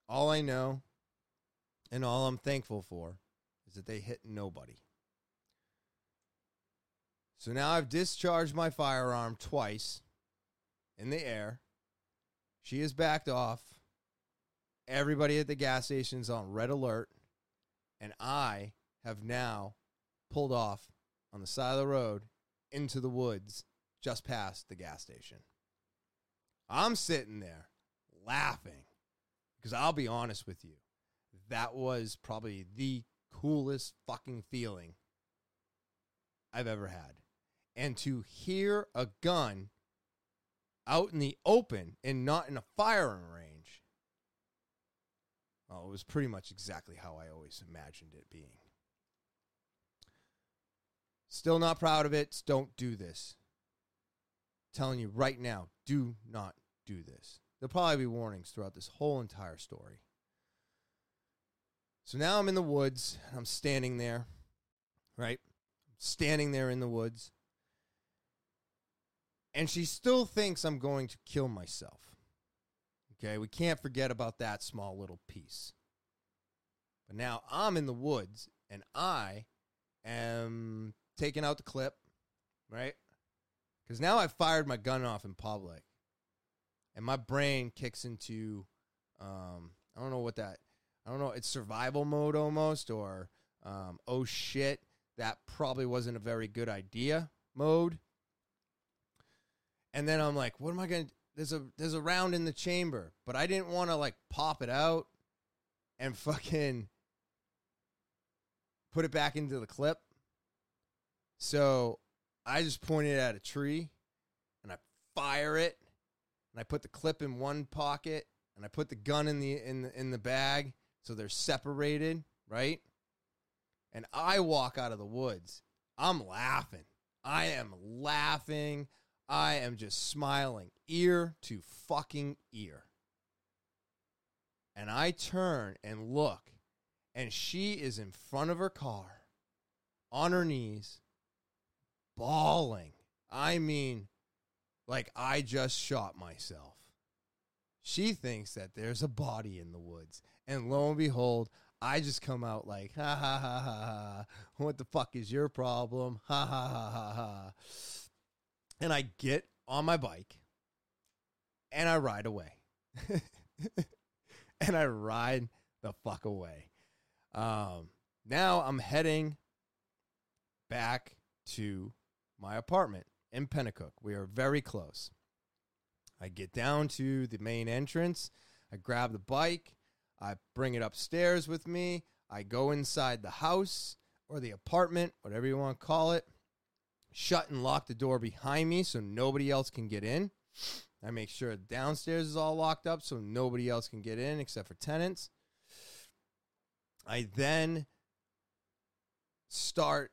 All I know and all I'm thankful for is that they hit nobody. So now I've discharged my firearm twice in the air. She has backed off. Everybody at the gas station's on red alert. And I have now pulled off on the side of the road into the woods just past the gas station. I'm sitting there laughing because I'll be honest with you. That was probably the coolest fucking feeling I've ever had. And to hear a gun out in the open and not in a firing range, oh, it was pretty much exactly how I always imagined it being. Still not proud of it. Don't do this. telling you right now, do not do this. There'll probably be warnings throughout this whole entire story. So now I'm in the woods. I'm standing there, right? Standing there in the woods. And she still thinks I'm going to kill myself. Okay, we can't forget about that small little piece. But now I'm in the woods and I am taking out the clip, right? Because now I've fired my gun off in public and my brain kicks into, um, I don't know what that, I don't know, it's survival mode almost or, um, oh shit, that probably wasn't a very good idea mode. And then I'm like, what am I going to there's a there's a round in the chamber, but I didn't want to like pop it out and fucking put it back into the clip. So I just pointed at a tree and I fire it and I put the clip in one pocket and I put the gun in the in the, in the bag so they're separated, right? And I walk out of the woods. I'm laughing. I am laughing. I am just smiling ear to fucking ear. And I turn and look, and she is in front of her car on her knees, bawling. I mean, like I just shot myself. She thinks that there's a body in the woods. And lo and behold, I just come out like, ha ha ha ha ha. What the fuck is your problem? Ha ha ha ha ha and I get on my bike and I ride away. (laughs) and I ride the fuck away. Um, now I'm heading back to my apartment in Penacook. We are very close. I get down to the main entrance. I grab the bike. I bring it upstairs with me. I go inside the house or the apartment, whatever you want to call it shut and lock the door behind me so nobody else can get in. I make sure downstairs is all locked up so nobody else can get in except for tenants. I then start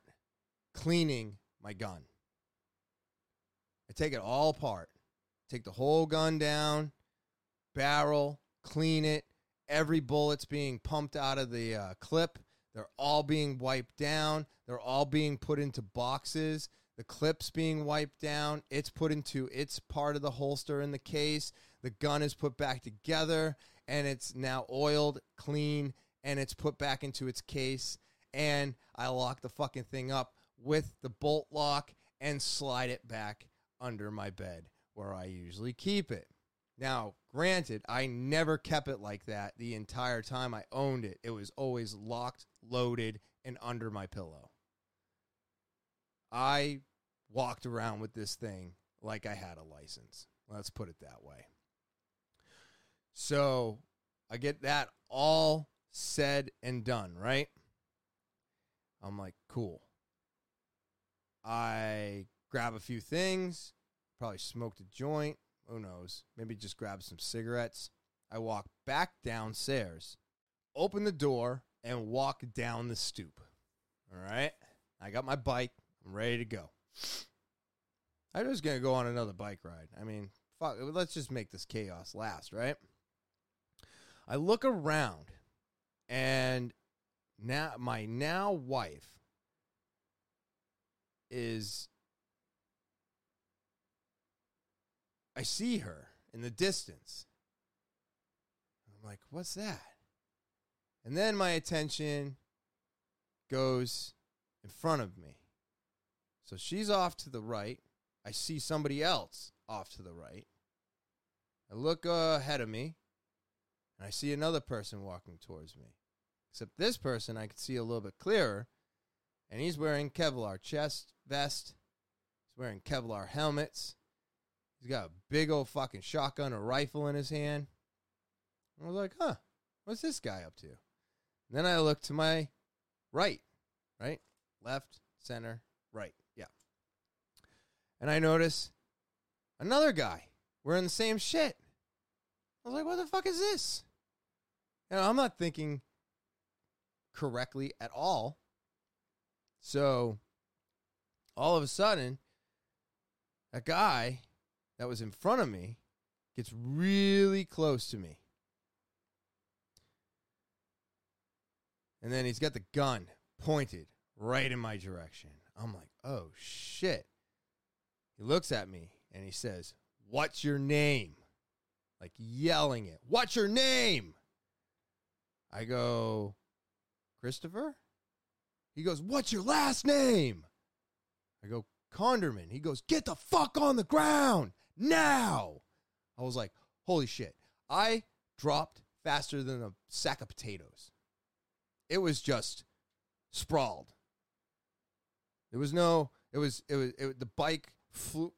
cleaning my gun. I take it all apart. Take the whole gun down, barrel, clean it. Every bullet's being pumped out of the uh, clip. They're all being wiped down. They're all being put into boxes the clip's being wiped down. It's put into its part of the holster in the case. The gun is put back together and it's now oiled, clean, and it's put back into its case. And I lock the fucking thing up with the bolt lock and slide it back under my bed where I usually keep it. Now, granted, I never kept it like that the entire time I owned it. It was always locked, loaded, and under my pillow. I walked around with this thing like I had a license. Let's put it that way. So I get that all said and done, right? I'm like, cool. I grab a few things, probably smoked a joint, Who knows? Maybe just grab some cigarettes. I walk back downstairs, open the door, and walk down the stoop. All right. I got my bike. I'm ready to go. I'm just to go on another bike ride. I mean, fuck, let's just make this chaos last, right? I look around and now my now wife is I see her in the distance. I'm like, what's that? And then my attention goes in front of me. So she's off to the right. I see somebody else off to the right. I look uh, ahead of me and I see another person walking towards me. Except this person I can see a little bit clearer, and he's wearing Kevlar chest vest. He's wearing Kevlar helmets. He's got a big old fucking shotgun or rifle in his hand. I was like, huh, what's this guy up to? And then I look to my right, right, left, center, right. And I notice another guy wearing the same shit. I was like, what the fuck is this? And I'm not thinking correctly at all. So all of a sudden, a guy that was in front of me gets really close to me. And then he's got the gun pointed right in my direction. I'm like, oh shit. He looks at me and he says, What's your name? Like yelling it. What's your name? I go, Christopher? He goes, What's your last name? I go, Conderman. He goes, Get the fuck on the ground now. I was like, Holy shit. I dropped faster than a sack of potatoes. It was just sprawled. There was no, it was, it was, it, the bike flew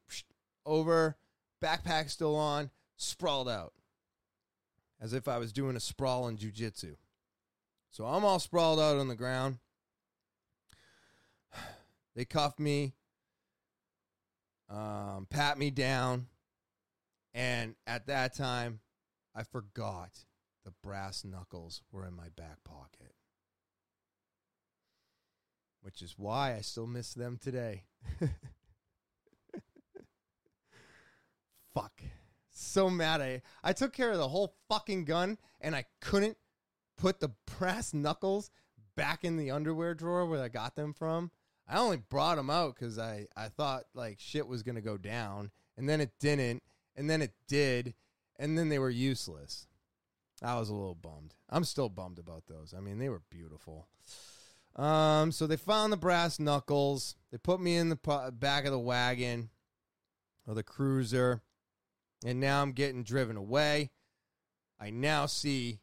over, backpack still on, sprawled out as if I was doing a sprawl in jujitsu. So I'm all sprawled out on the ground. (sighs) They cuff me, um, pat me down, and at that time, I forgot the brass knuckles were in my back pocket, which is why I still miss them today. (laughs) Fuck. So mad I I took care of the whole fucking gun and I couldn't put the brass knuckles back in the underwear drawer where I got them from. I only brought them out because I, I thought like shit was to go down. And then it didn't. And then it did. And then they were useless. I was a little bummed. I'm still bummed about those. I mean, they were beautiful. Um, so they found the brass knuckles. They put me in the back of the wagon or the cruiser. And now I'm getting driven away. I now see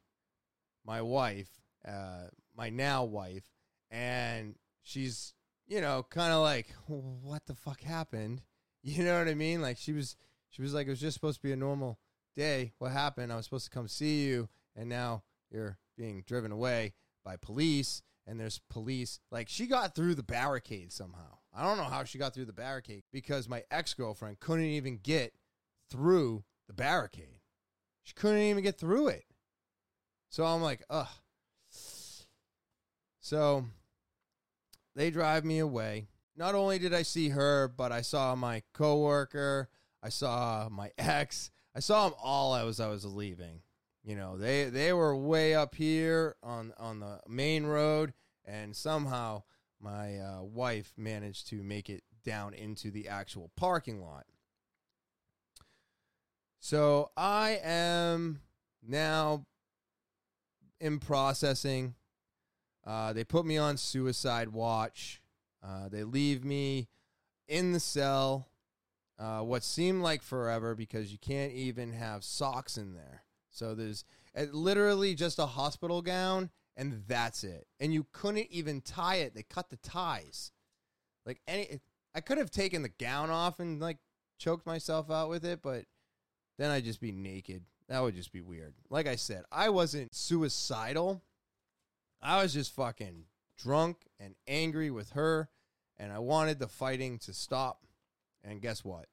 my wife, uh, my now wife, and she's, you know, kind of like, what the fuck happened? (laughs) You know what I mean? Like she was, she was like, it was just supposed to be a normal day. What happened? I was supposed to come see you, and now you're being driven away by police, and there's police. Like she got through the barricade somehow. I don't know how she got through the barricade because my ex girlfriend couldn't even get through the barricade. She couldn't even get through it. So I'm like, ugh. So they drive me away. Not only did I see her, but I saw my coworker, I saw my (laughs) ex, I saw them all as I was leaving. You know, they they were way up here on on the main road, and somehow my uh, wife managed to make it down into the actual parking lot. So I am now in processing. Uh, they put me on suicide watch. Uh, they leave me in the cell uh, what seemed like forever because you can't even have socks in there. So there's literally just a hospital gown and that's it. And you couldn't even tie it. They cut the ties. Like any I could have taken the gown off and like choked myself out with it, but then I'd just be naked. That would just be weird. Like I said, I wasn't suicidal. I was just fucking drunk and angry with her, and I wanted the fighting to stop. And guess what?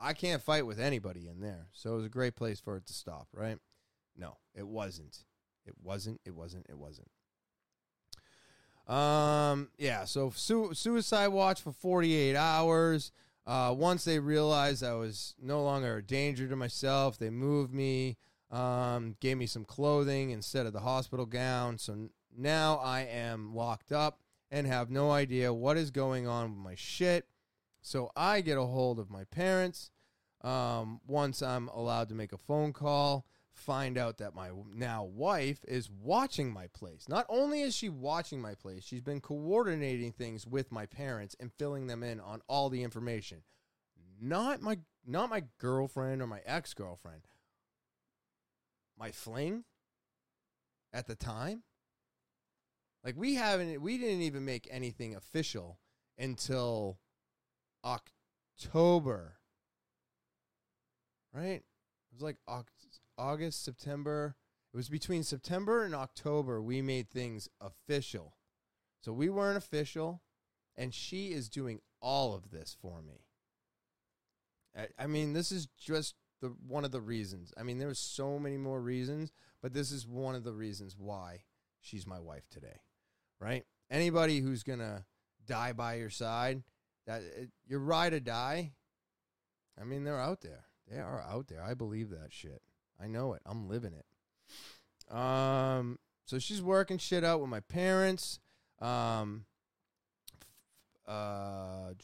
I can't fight with anybody in there. So it was a great place for it to stop, right? No, it wasn't. It wasn't. It wasn't. It wasn't. Um, yeah, so su- suicide watch for 48 hours. Uh, once they realized I was no longer a danger to myself, they moved me, um, gave me some clothing instead of the hospital gown. So now I am locked up and have no idea what is going on with my shit. So I get a hold of my parents. Um, once I'm allowed to make a phone call, find out that my now wife is watching my place. Not only is she watching my place, she's been coordinating things with my parents and filling them in on all the information. Not my not my girlfriend or my ex-girlfriend. My fling at the time. Like we haven't we didn't even make anything official until October. Right? It was like August, September. It was between September and October we made things official. So we weren't official, and she is doing all of this for me. I, I mean, this is just the one of the reasons. I mean, there there's so many more reasons, but this is one of the reasons why she's my wife today, right? Anybody who's gonna die by your side, that uh, your ride or die. I mean, they're out there. They are out there. I believe that shit. I know it. I'm living it. Um, so she's working shit out with my parents. Um, uh,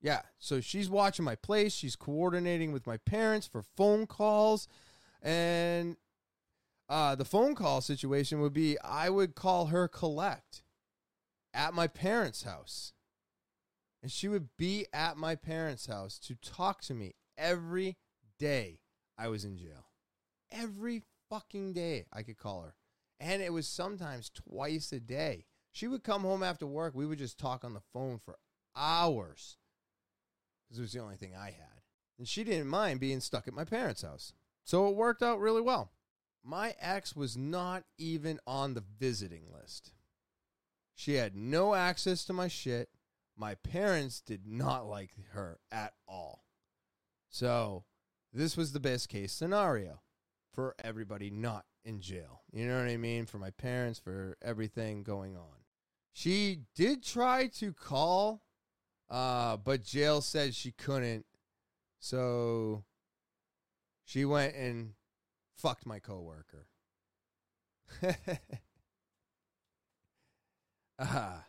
yeah. So she's watching my place. She's coordinating with my parents for phone calls, and uh, the phone call situation would be I would call her collect at my parents' house. And she would be at my parents' house to talk to me every day I was in jail. Every fucking day I could call her. And it was sometimes twice a day. She would come home after work. We would just talk on the phone for hours because it was the only thing I had. And she didn't mind being stuck at my parents' house. So it worked out really well. My ex was not even on the visiting list. She had no access to my shit. My parents did not like her at all. So this was the best case scenario for everybody not in jail. You know what I mean? For my parents, for everything going on. She did try to call, uh, but jail said she couldn't. So she went and fucked my coworker. (laughs) ah,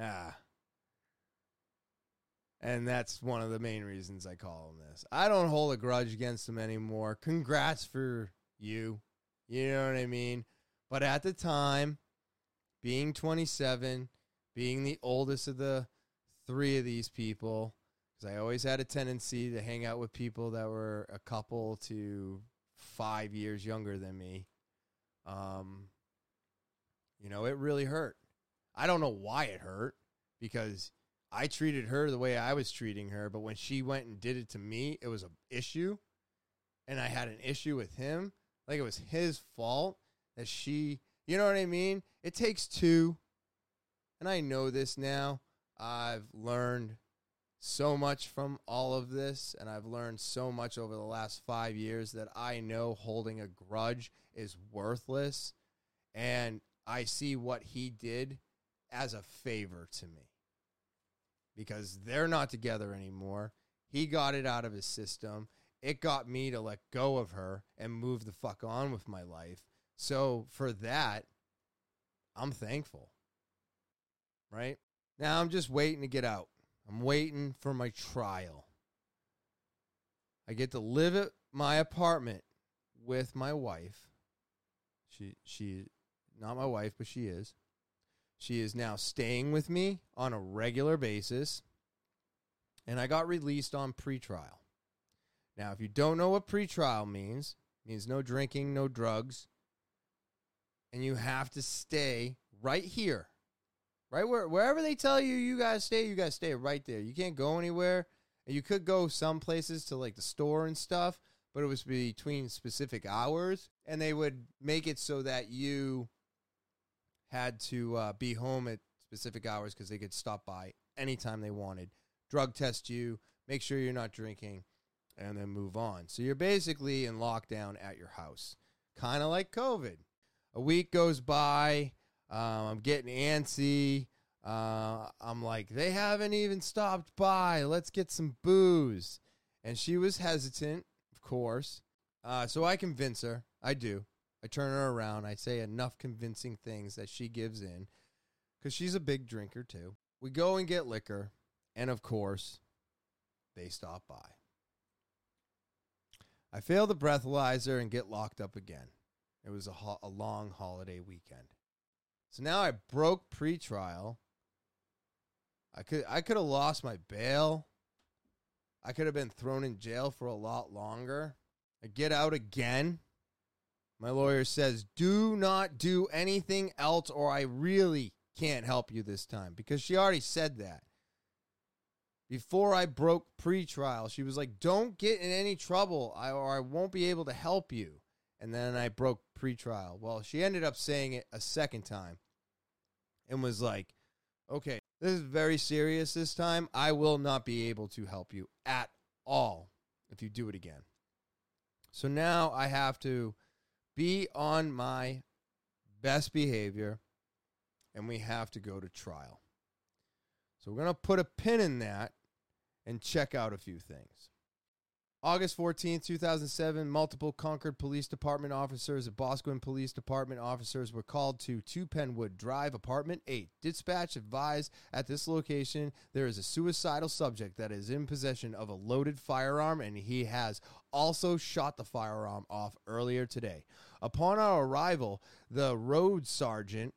ah. And that's one of the main reasons I call him this. I don't hold a grudge against him anymore. Congrats for you. You know what I mean? But at the time, being 27, being the oldest of the three of these people, because I always had a tendency to hang out with people that were a couple to five years younger than me. Um, you know, it really hurt. I don't know why it hurt because I treated her the way I was treating her, but when she went and did it to me, it was an issue. And I had an issue with him. Like it was his fault that she, you know what I mean? It takes two. And I know this now. I've learned so much from all of this, and I've learned so much over the last five years that I know holding a grudge is worthless. And I see what he did as a favor to me because they're not together anymore. He got it out of his system. It got me to let go of her and move the fuck on with my life. So for that, I'm thankful. Right? Now I'm just waiting to get out. I'm waiting for my trial. I get to live at my apartment with my wife. She she not my wife, but she is. She is now staying with me on a regular basis. And I got released on pretrial. Now, if you don't know what pretrial means, means no drinking, no drugs, and you have to stay right here. Right where wherever they tell you you guys stay, you guys stay right there. You can't go anywhere. And You could go some places to like the store and stuff, but it was between specific hours and they would make it so that you had to uh, be home at specific hours because they could stop by anytime they wanted, drug test you, make sure you're not drinking, and then move on. So you're basically in lockdown at your house, kind of like COVID. A week goes by. Um, I'm getting antsy. Uh, I'm like, they haven't even stopped by. Let's get some booze. And she was hesitant, of course. Uh, so I convince her. I do. I turn her around. I say enough convincing things that she gives in because she's a big drinker too. We go and get liquor. And of course, they stop by. I fail the breathalyzer and get locked up again. It was a, ho- a long holiday weekend. So now I broke pretrial. I could I could have lost my bail. I could have been thrown in jail for a lot longer. I get out again. My lawyer says, "Do not do anything else or I really can't help you this time." Because she already said that. Before I broke pretrial, she was like, "Don't get in any trouble or I won't be able to help you." And then I broke pretrial. Well, she ended up saying it a second time and was like, okay, this is very serious this time. I will not be able to help you at all if you do it again. So now I have to be on my best behavior and we have to go to trial. So we're going to put a pin in that and check out a few things. August 14th, 2007, multiple Concord Police Department officers and Boscawen Police Department officers were called to 2 Penwood Drive, Apartment 8. Dispatch advised at this location there is a suicidal subject that is in possession of a loaded firearm and he has also shot the firearm off earlier today. Upon our arrival, the road sergeant,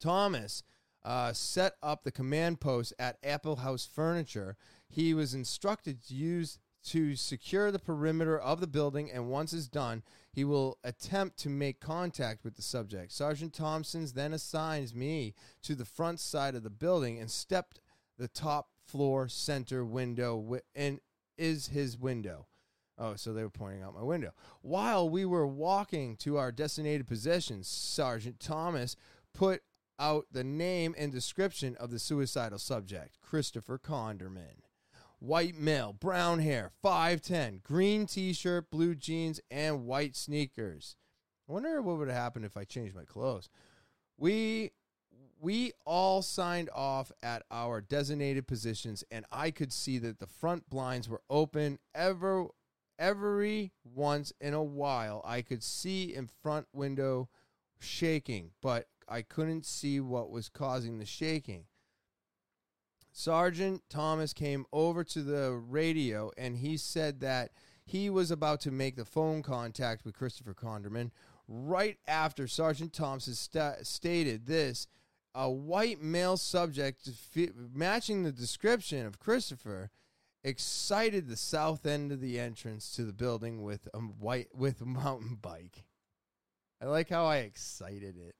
Thomas, uh, set up the command post at Apple House Furniture. He was instructed to use to secure the perimeter of the building, and once it's done, he will attempt to make contact with the subject. Sergeant Thompson's then assigns me to the front side of the building and stepped the top floor center window and is his window. Oh, so they were pointing out my window. While we were walking to our designated positions, Sergeant Thomas put out the name and description of the suicidal subject, Christopher Conderman white male, brown hair, 5'10, green t shirt, blue jeans, and white sneakers. I wonder what would have happened if I changed my clothes. We we all signed off at our designated positions and I could see that the front blinds were open ever every once in a while I could see in front window shaking, but I couldn't see what was causing the shaking. Sergeant Thomas came over to the radio and he said that he was about to make the phone contact with Christopher Conderman. Right after Sergeant Thompson st- stated this, a white male subject matching the description of Christopher excited the south end of the entrance to the building with a white with a mountain bike. I like how I excited it.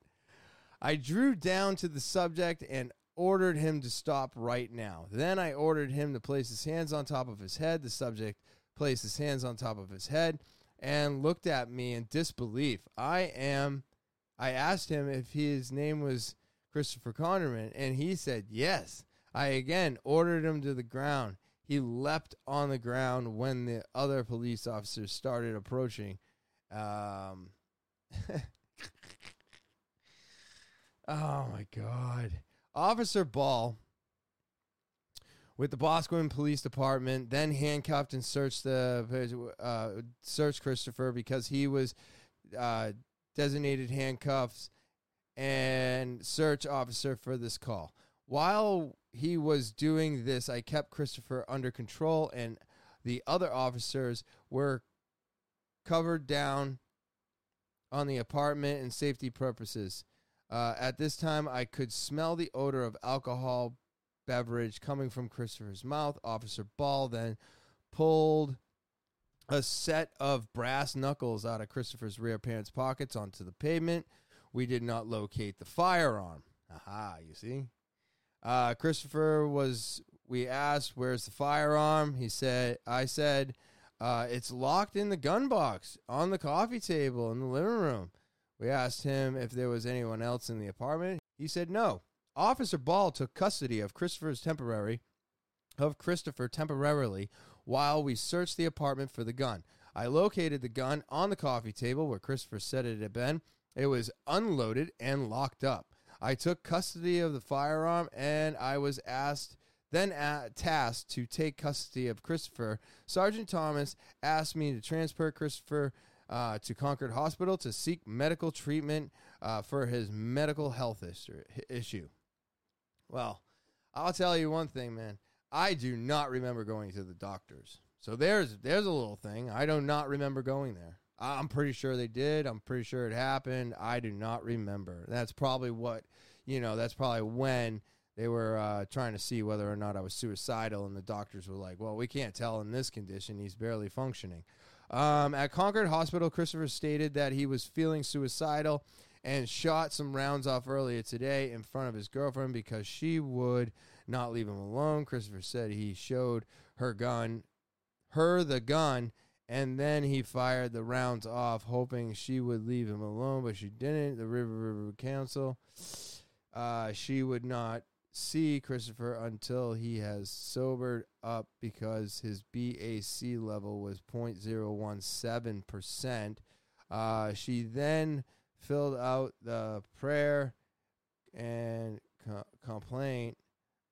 I drew down to the subject and ordered him to stop right now. Then I ordered him to place his hands on top of his head. The subject placed his hands on top of his head and looked at me in disbelief. I am I asked him if his name was Christopher Conderman and he said yes. I again ordered him to the ground. He leapt on the ground when the other police officers started approaching. Um, (laughs) oh my god. Officer Ball with the Boscawen Police Department then handcuffed and searched the uh, searched Christopher because he was uh, designated handcuffs and search officer for this call. While he was doing this, I kept Christopher under control, and the other officers were covered down on the apartment and safety purposes. Uh, at this time, I could smell the odor of alcohol beverage coming from Christopher's mouth. Officer Ball then pulled a set of brass knuckles out of Christopher's rear pants pockets onto the pavement. We did not locate the firearm. Aha, you see? Uh, Christopher was, we asked, where's the firearm? He said, I said, uh, it's locked in the gun box on the coffee table in the living room. We asked him if there was anyone else in the apartment. He said no. Officer Ball took custody of Christopher's temporary of Christopher temporarily while we searched the apartment for the gun. I located the gun on the coffee table where Christopher said it had been. It was unloaded and locked up. I took custody of the firearm and I was asked then tasked to take custody of Christopher. Sergeant Thomas asked me to transport Christopher uh, to Concord Hospital to seek medical treatment uh, for his medical health issue. Well, I'll tell you one thing, man. I do not remember going to the doctors. So there's there's a little thing. I do not remember going there. I'm pretty sure they did. I'm pretty sure it happened. I do not remember. That's probably what, you know, that's probably when they were uh, trying to see whether or not I was suicidal, and the doctors were like, well, we can't tell in this condition. He's barely functioning. Um, at Concord Hospital, Christopher stated that he was feeling suicidal and shot some rounds off earlier today in front of his girlfriend because she would not leave him alone. Christopher said he showed her gun, her the gun, and then he fired the rounds off, hoping she would leave him alone, but she didn't. The River River Council, uh, she would not see Christopher until he has sobered up because his BAC level was 0.017%. Uh, she then filled out the prayer and co- complaint,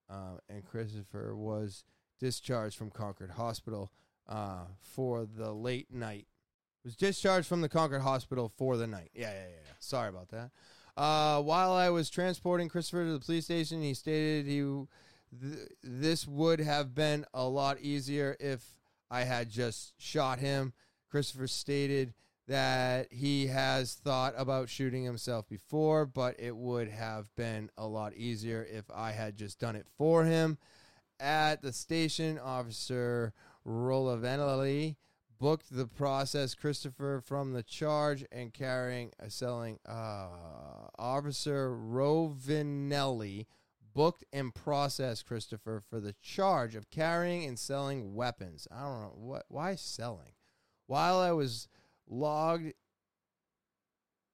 uh, and Christopher was discharged from Concord Hospital uh, for the late night. Was discharged from the Concord Hospital for the night. Yeah, yeah, yeah. Sorry about that. Uh, while I was transporting Christopher to the police station, he stated he th- this would have been a lot easier if I had just shot him. Christopher stated that he has thought about shooting himself before, but it would have been a lot easier if I had just done it for him. At the station, Officer Rolavanelli booked the process Christopher from the charge and carrying a selling uh, Officer Rovinelli booked and processed Christopher for the charge of carrying and selling weapons. I don't know what why selling. While I was logged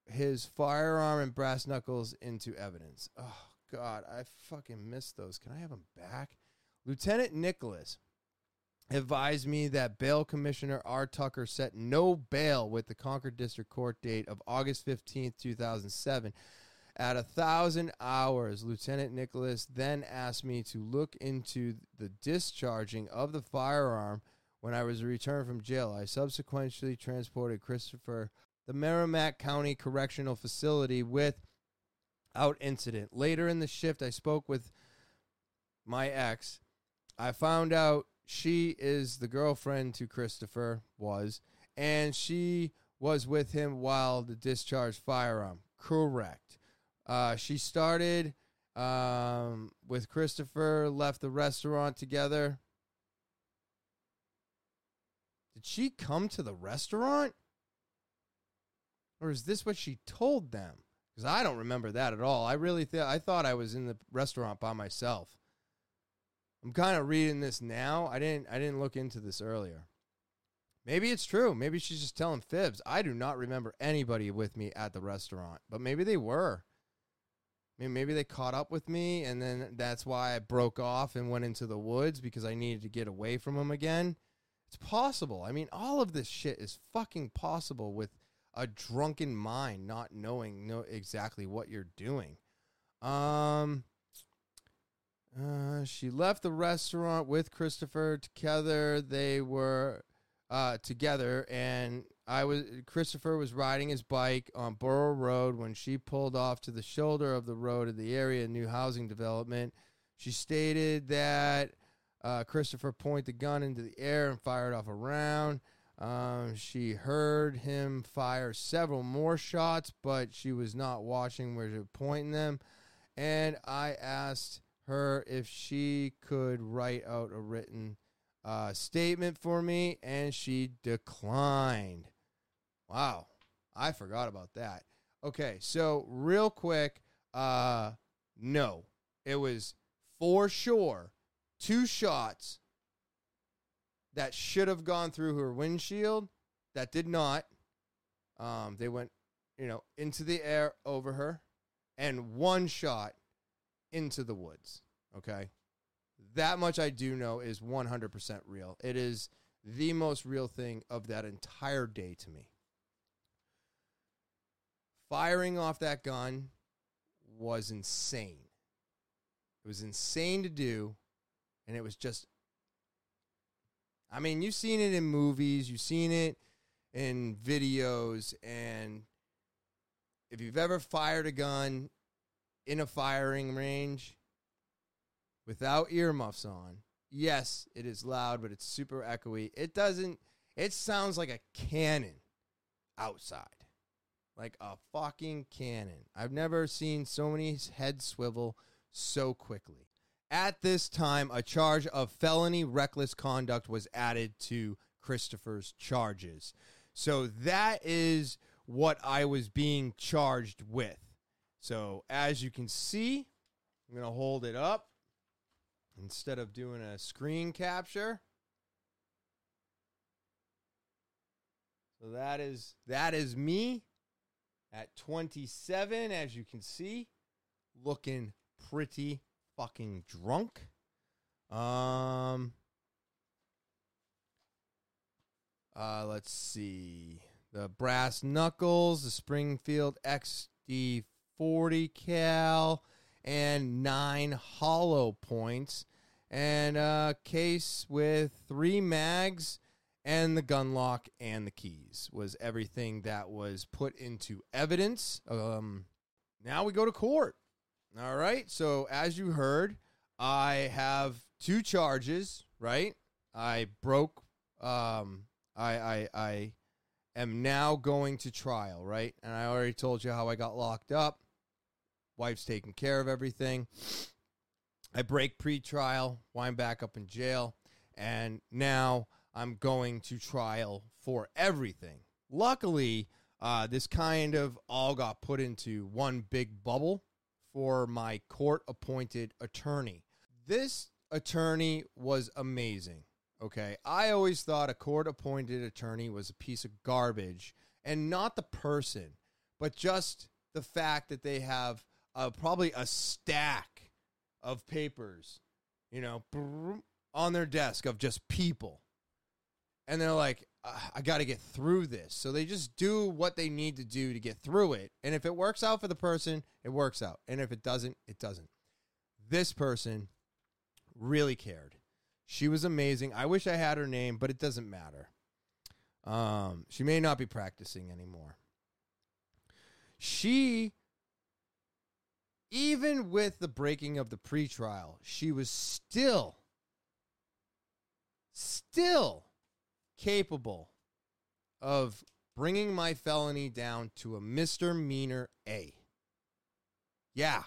his firearm and brass knuckles into evidence. Oh God, I fucking missed those. Can I have them back? Lieutenant Nicholas advised me that bail commissioner R. Tucker set no bail with the Concord District Court date of August 15th, 2007. At a thousand hours, Lieutenant Nicholas then asked me to look into the discharging of the firearm when I was returned from jail. I subsequently transported Christopher the Merrimack County Correctional Facility without incident. Later in the shift, I spoke with my ex. I found out she is the girlfriend to Christopher, was, and she was with him while the discharged firearm. Correct. Uh, she started um, with Christopher, left the restaurant together. Did she come to the restaurant? Or is this what she told them? Because I don't remember that at all. I really th- I thought I was in the restaurant by myself. I'm kind of reading this now. I didn't I didn't look into this earlier. Maybe it's true. Maybe she's just telling fibs. I do not remember anybody with me at the restaurant, but maybe they were. I mean, maybe they caught up with me, and then that's why I broke off and went into the woods because I needed to get away from them again. It's possible. I mean, all of this shit is fucking possible with a drunken mind not knowing know exactly what you're doing. Um, uh, she left the restaurant with Christopher together. They were uh, together, and I was Christopher was riding his bike on Borough Road when she pulled off to the shoulder of the road of the area new housing development. She stated that uh, Christopher pointed the gun into the air and fired off a round. Um, she heard him fire several more shots, but she was not watching where he was pointing them. And I asked her if she could write out a written uh, statement for me, and she declined. Wow, I forgot about that. Okay, so real quick, uh, no, it was for sure two shots that should have gone through her windshield that did not. Um, they went, you know, into the air over her, and one shot into the woods. Okay. that much I do know is 100% real. It is the most real thing of that entire day to me. Firing off that gun was insane. It was insane to do, and it was just. I mean, you've seen it in movies, you've seen it in videos, and if you've ever fired a gun in a firing range without earmuffs on, yes, it is loud, but it's super echoey. It doesn't, it sounds like a cannon outside. Like a fucking cannon. I've never seen so many heads swivel so quickly. At this time, a charge of felony reckless conduct was added to Christopher's charges. So that is what I was being charged with. So as you can see, I'm going to hold it up instead of doing a screen capture. So that is that is me at 27 as you can see, looking pretty fucking drunk. Um uh let's see. The brass knuckles, the Springfield XD40 cal and 9 hollow points and a case with 3 mags and the gun lock and the keys was everything that was put into evidence. Um now we go to court. All right. So as you heard, I have two charges, right? I broke um I I I am now going to trial, right? And I already told you how I got locked up. Wife's taking care of everything. I break pre-trial, wind back up in jail, and now I'm going to trial for everything. Luckily, uh, this kind of all got put into one big bubble for my court appointed attorney. This attorney was amazing. Okay. I always thought a court appointed attorney was a piece of garbage and not the person, but just the fact that they have uh, probably a stack of papers, you know, on their desk of just people. And they're like, I got to get through this. So they just do what they need to do to get through it. And if it works out for the person, it works out. And if it doesn't, it doesn't. This person really cared. She was amazing. I wish I had her name, but it doesn't matter. Um, she may not be practicing anymore. She, even with the breaking of the pretrial, she was still, still capable of bringing my felony down to a misdemeanor A. Yeah,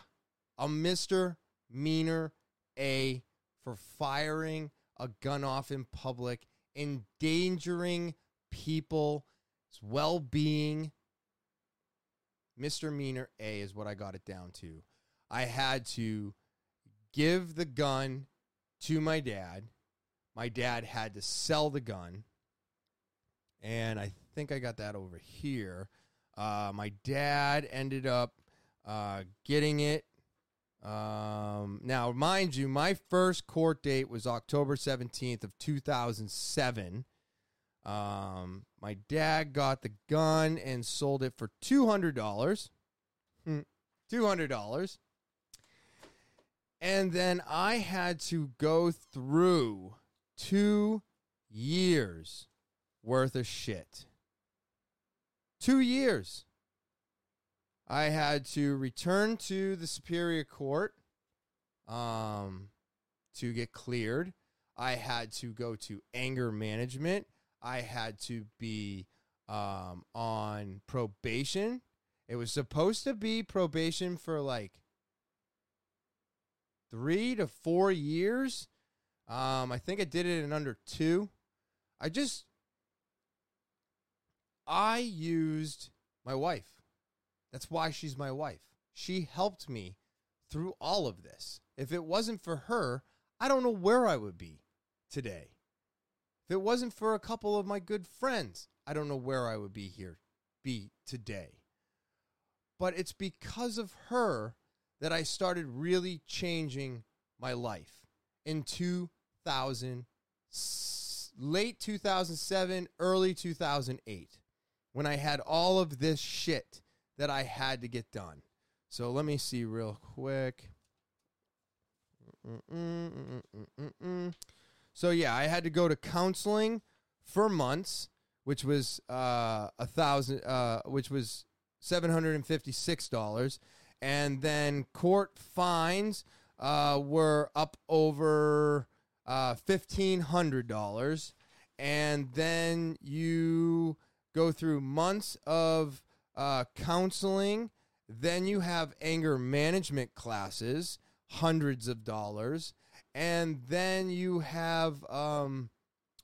a misdemeanor A for firing a gun off in public, endangering people's well being. Misdemeanor A is what I got it down to. I had to give the gun to my dad. My dad had to sell the gun and I think I got that over here. Uh, my dad ended up uh, getting it. Um, now, mind you, my first court date was October 17th of 2007. Um, my dad got the gun and sold it for $200. Hmm, $200. And then I had to go through two years worth of shit. Two years. I had to return to the Superior Court um, to get cleared. I had to go to anger management. I had to be um, on probation. It was supposed to be probation for like three to four years. Um, I think I did it in under two. I just I used my wife. That's why she's my wife. She helped me through all of this. If it wasn't for her, I don't know where I would be today. If it wasn't for a couple of my good friends, I don't know where I would be here be today. But it's because of her that I started really changing my life. in 2000, late 2007, early 2008, when I had all of this shit that I had to get done. So let me see real quick. Mm-mm-mm-mm-mm-mm. So yeah, I had to go to counseling for months, which was uh, a thousand, uh, which was seven hundred and fifty six dollars, and then court fines uh, were up over uh, fifteen hundred dollars, and then you go through months of uh, counseling. Then you have anger management classes, hundreds of dollars, and then you have um,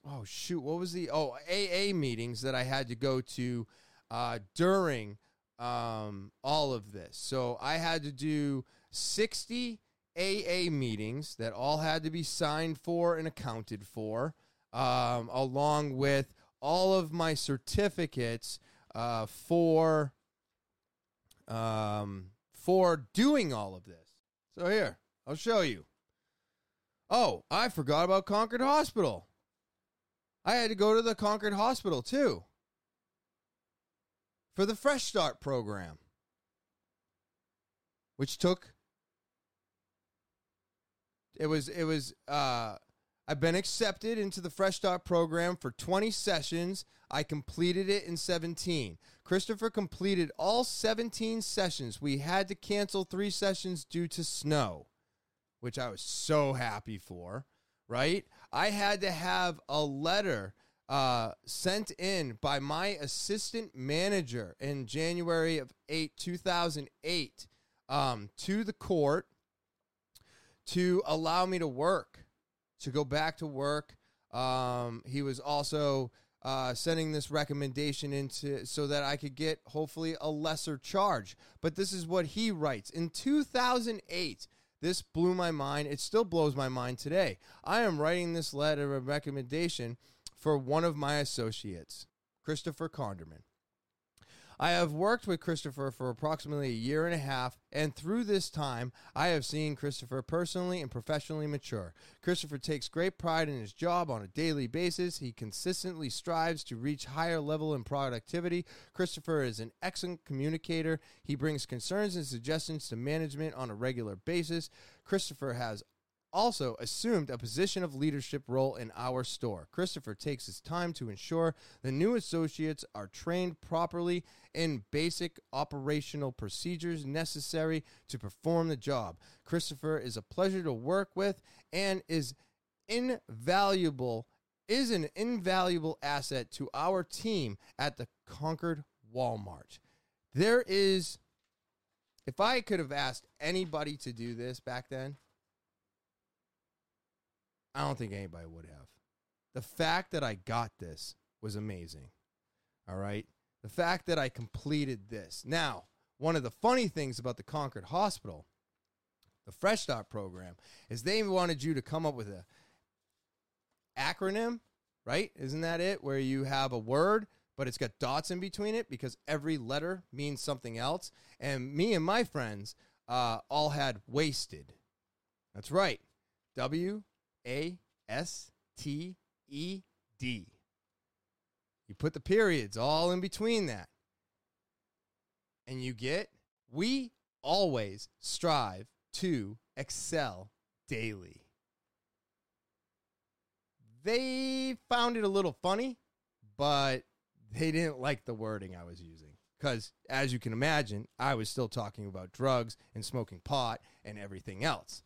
oh shoot, what was the oh AA meetings that I had to go to uh, during um, all of this. So I had to do sixty AA meetings that all had to be signed for and accounted for, um, along with all of my certificates uh, for um, for doing all of this. So here, I'll show you. Oh, I forgot about Concord Hospital. I had to go to the Concord Hospital too for the Fresh Start program, which took it was it was uh I've been accepted into the Fresh Start program for 20 sessions. I completed it in 17. Christopher completed all 17 sessions. We had to cancel 3 sessions due to snow, which I was so happy for, right? I had to have a letter uh, sent in by my assistant manager in January of 8, 2008, um, to the court to allow me to work, to go back to work. Um, he was also uh, sending this recommendation into so that I could get hopefully a lesser charge. But this is what he writes in 2008. This blew my mind. It still blows my mind today. I am writing this letter of recommendation for one of my associates, Christopher Conderman. I have worked with Christopher for approximately a year and a half, and through this time, I have seen Christopher personally and professionally mature. Christopher takes great pride in his job on a daily basis. He consistently strives to reach higher level in productivity. Christopher is an excellent communicator. He brings concerns and suggestions to management on a regular basis. Christopher has also assumed a position of leadership role in our store. Christopher takes his time to ensure the new associates are trained properly in basic operational procedures necessary to perform the job. Christopher is a pleasure to work with and is invaluable is an invaluable asset to our team at the Concord Walmart. There is if I could have asked anybody to do this back then, I don't think anybody would have. The fact that I got this was amazing. All right. The fact that I completed this. Now, one of the funny things about the Concord Hospital, the Fresh Start program, is they wanted you to come up with a acronym, right? Isn't that it? Where you have a word, but it's got dots in between it because every letter means something else. And me and my friends uh, all had wasted. That's right. W a S T E D. You put the periods all in between that. And you get, we always strive to excel daily. They found it a little funny, but they didn't like the wording I was using. Because, as you can imagine, I was still talking about drugs and smoking pot and everything else.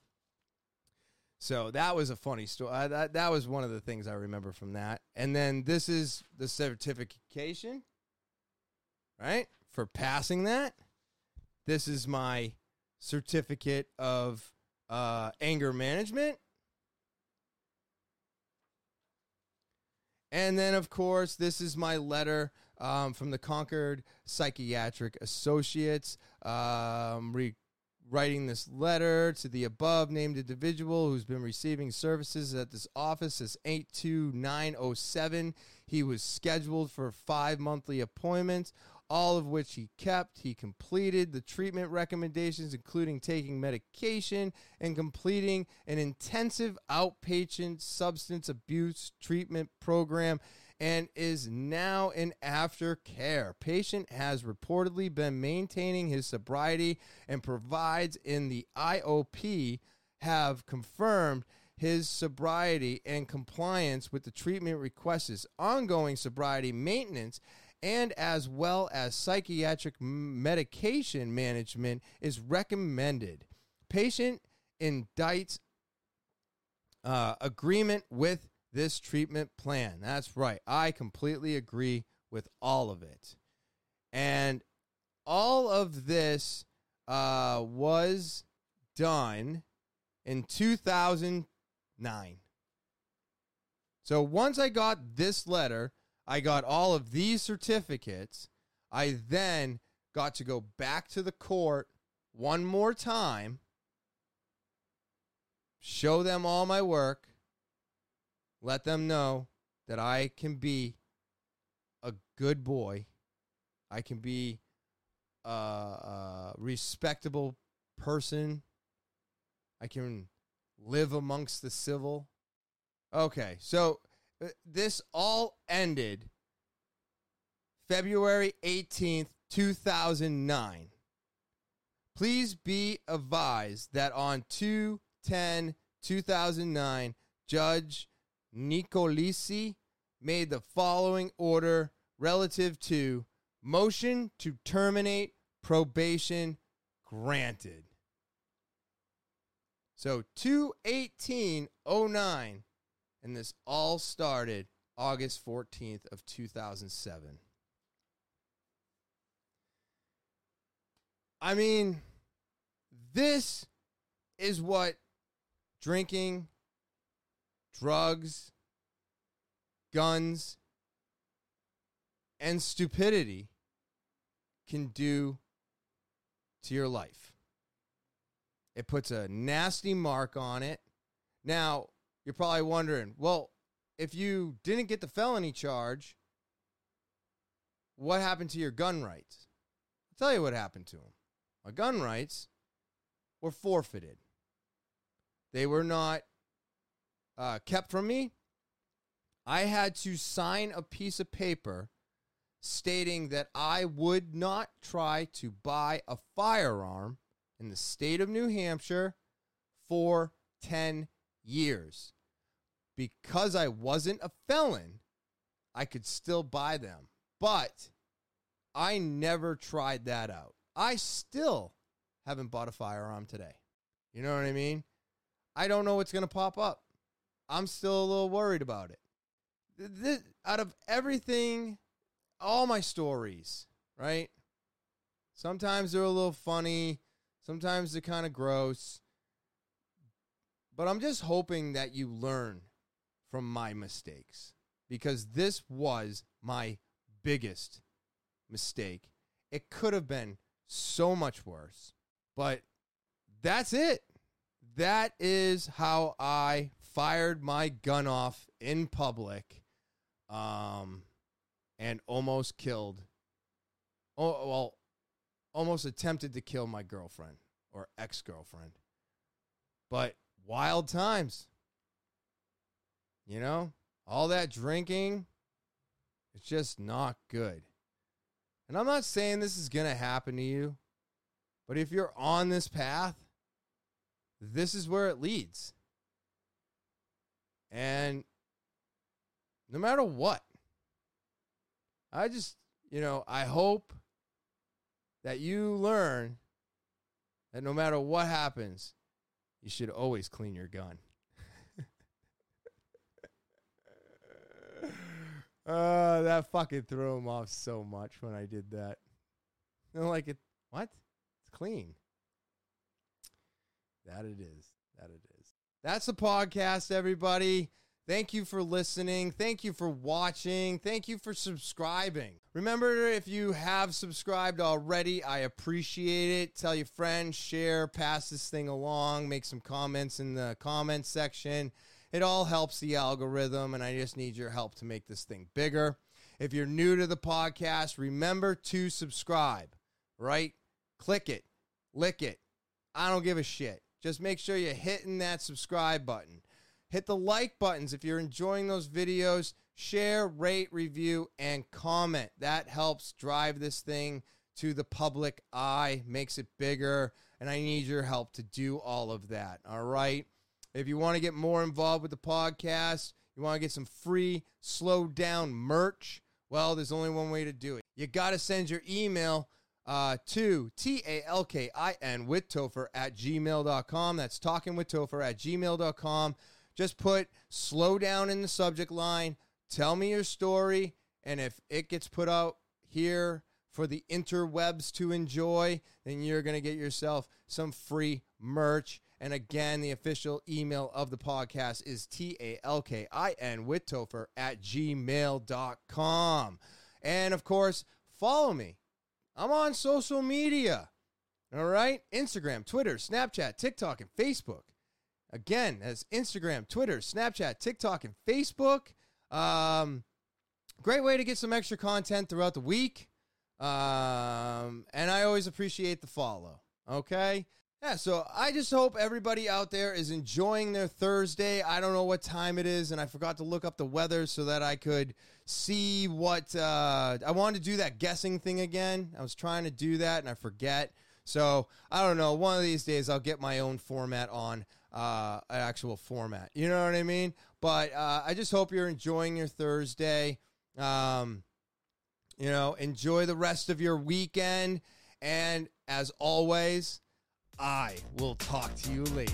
So that was a funny story. Uh, that that was one of the things I remember from that. And then this is the certification, right? For passing that. This is my certificate of uh, anger management. And then, of course, this is my letter um, from the Concord Psychiatric Associates um, writing this letter to the above named individual who's been receiving services at this office since 82907. He was scheduled for five monthly appointments. all of which he kept. He completed the treatment recommendations, including taking medication and completing an intensive outpatient substance abuse treatment program and is now in aftercare. Patient has reportedly been maintaining his sobriety and provides in the IOP have confirmed his sobriety and compliance with the treatment requests, ongoing sobriety maintenance, and as well as psychiatric medication management is recommended. Patient indicts uh, agreement with this treatment plan. That's right. I completely agree with all of it. And all of this uh, was done in 2009. So once I got this letter, I got all of these certificates. I then got to go back to the court one more time, show them all my work, let them know that I can be a good boy. I can be a, a respectable person. I can live amongst the civil. Okay, so uh, this all ended February 18th, 2009. Please be advised that on 2 10 2009, Judge Nicolosi made the following order relative to motion to terminate probation granted. So 21809 and this all started August 14th of 2007. I mean, this is what drinking drugs, guns, and stupidity can do to your life. It puts a nasty mark on it. Now, you're probably wondering, well, if you didn't get the felony charge, what happened to your gun rights? I'll tell you what happened to them. My gun rights were forfeited. They were not uh, kept from me. I had to sign a piece of paper stating that I would not try to buy a firearm in the state of New Hampshire for 10 years. Because I wasn't a felon, I could still buy them. But I never tried that out. I still haven't bought a firearm today. You know what I mean? I don't know what's going to pop up. I'm still a little worried about it. This, out of everything, all my stories, right? Sometimes they're a little funny, sometimes they're kind of gross. But I'm just hoping that you learn from my mistakes because this was my biggest mistake. It could have been so much worse, but that's it. That is how I fired my gun off in public um, and almost killed, oh, well, almost attempted to kill my girlfriend or ex girlfriend. But wild times. You know, all that drinking, it's just not good. And I'm not saying this is going to happen to you, but if you're on this path, this is where it leads. And no matter what, I just, you know, I hope that you learn that no matter what happens, you should always clean your gun. (laughs) uh, that fucking threw him off so much when I did that. Like it, what? It's clean. That it is. That it is. That's the podcast, everybody. Thank you for listening. Thank you for watching. Thank you for subscribing. Remember, if you have subscribed already, I appreciate it. Tell your friends, share, pass this thing along, make some comments in the comments section. It all helps the algorithm, and I just need your help to make this thing bigger. If you're new to the podcast, remember to subscribe, right? Click it, lick it. I don't give a shit. Just make sure you're hitting that subscribe button. Hit the like buttons if you're enjoying those videos. Share, rate, review, and comment. That helps drive this thing to the public eye, makes it bigger, and I need your help to do all of that. All right. If you want to get more involved with the podcast, you want to get some free slow down merch, well, there's only one way to do it. You got to send your email uh, to T A L K I N with Topher at gmail.com. That's talking with Topher at gmail.com. Just put slow down in the subject line. Tell me your story. And if it gets put out here for the interwebs to enjoy, then you're going to get yourself some free merch. And again, the official email of the podcast is T A L K I N with Topher at gmail.com. And of course, follow me. I'm on social media. All right? Instagram, Twitter, Snapchat, TikTok, and Facebook. Again, as Instagram, Twitter, Snapchat, TikTok, and Facebook. Um, great way to get some extra content throughout the week. Um, and I always appreciate the follow. Okay? Yeah, so I just hope everybody out there is enjoying their Thursday. I don't know what time it is, and I forgot to look up the weather so that I could see what uh, I wanted to do that guessing thing again. I was trying to do that and I forget. So I don't know. One of these days I'll get my own format on uh, an actual format. You know what I mean? But uh, I just hope you're enjoying your Thursday. Um, you know, enjoy the rest of your weekend. And as always, I will talk to you later.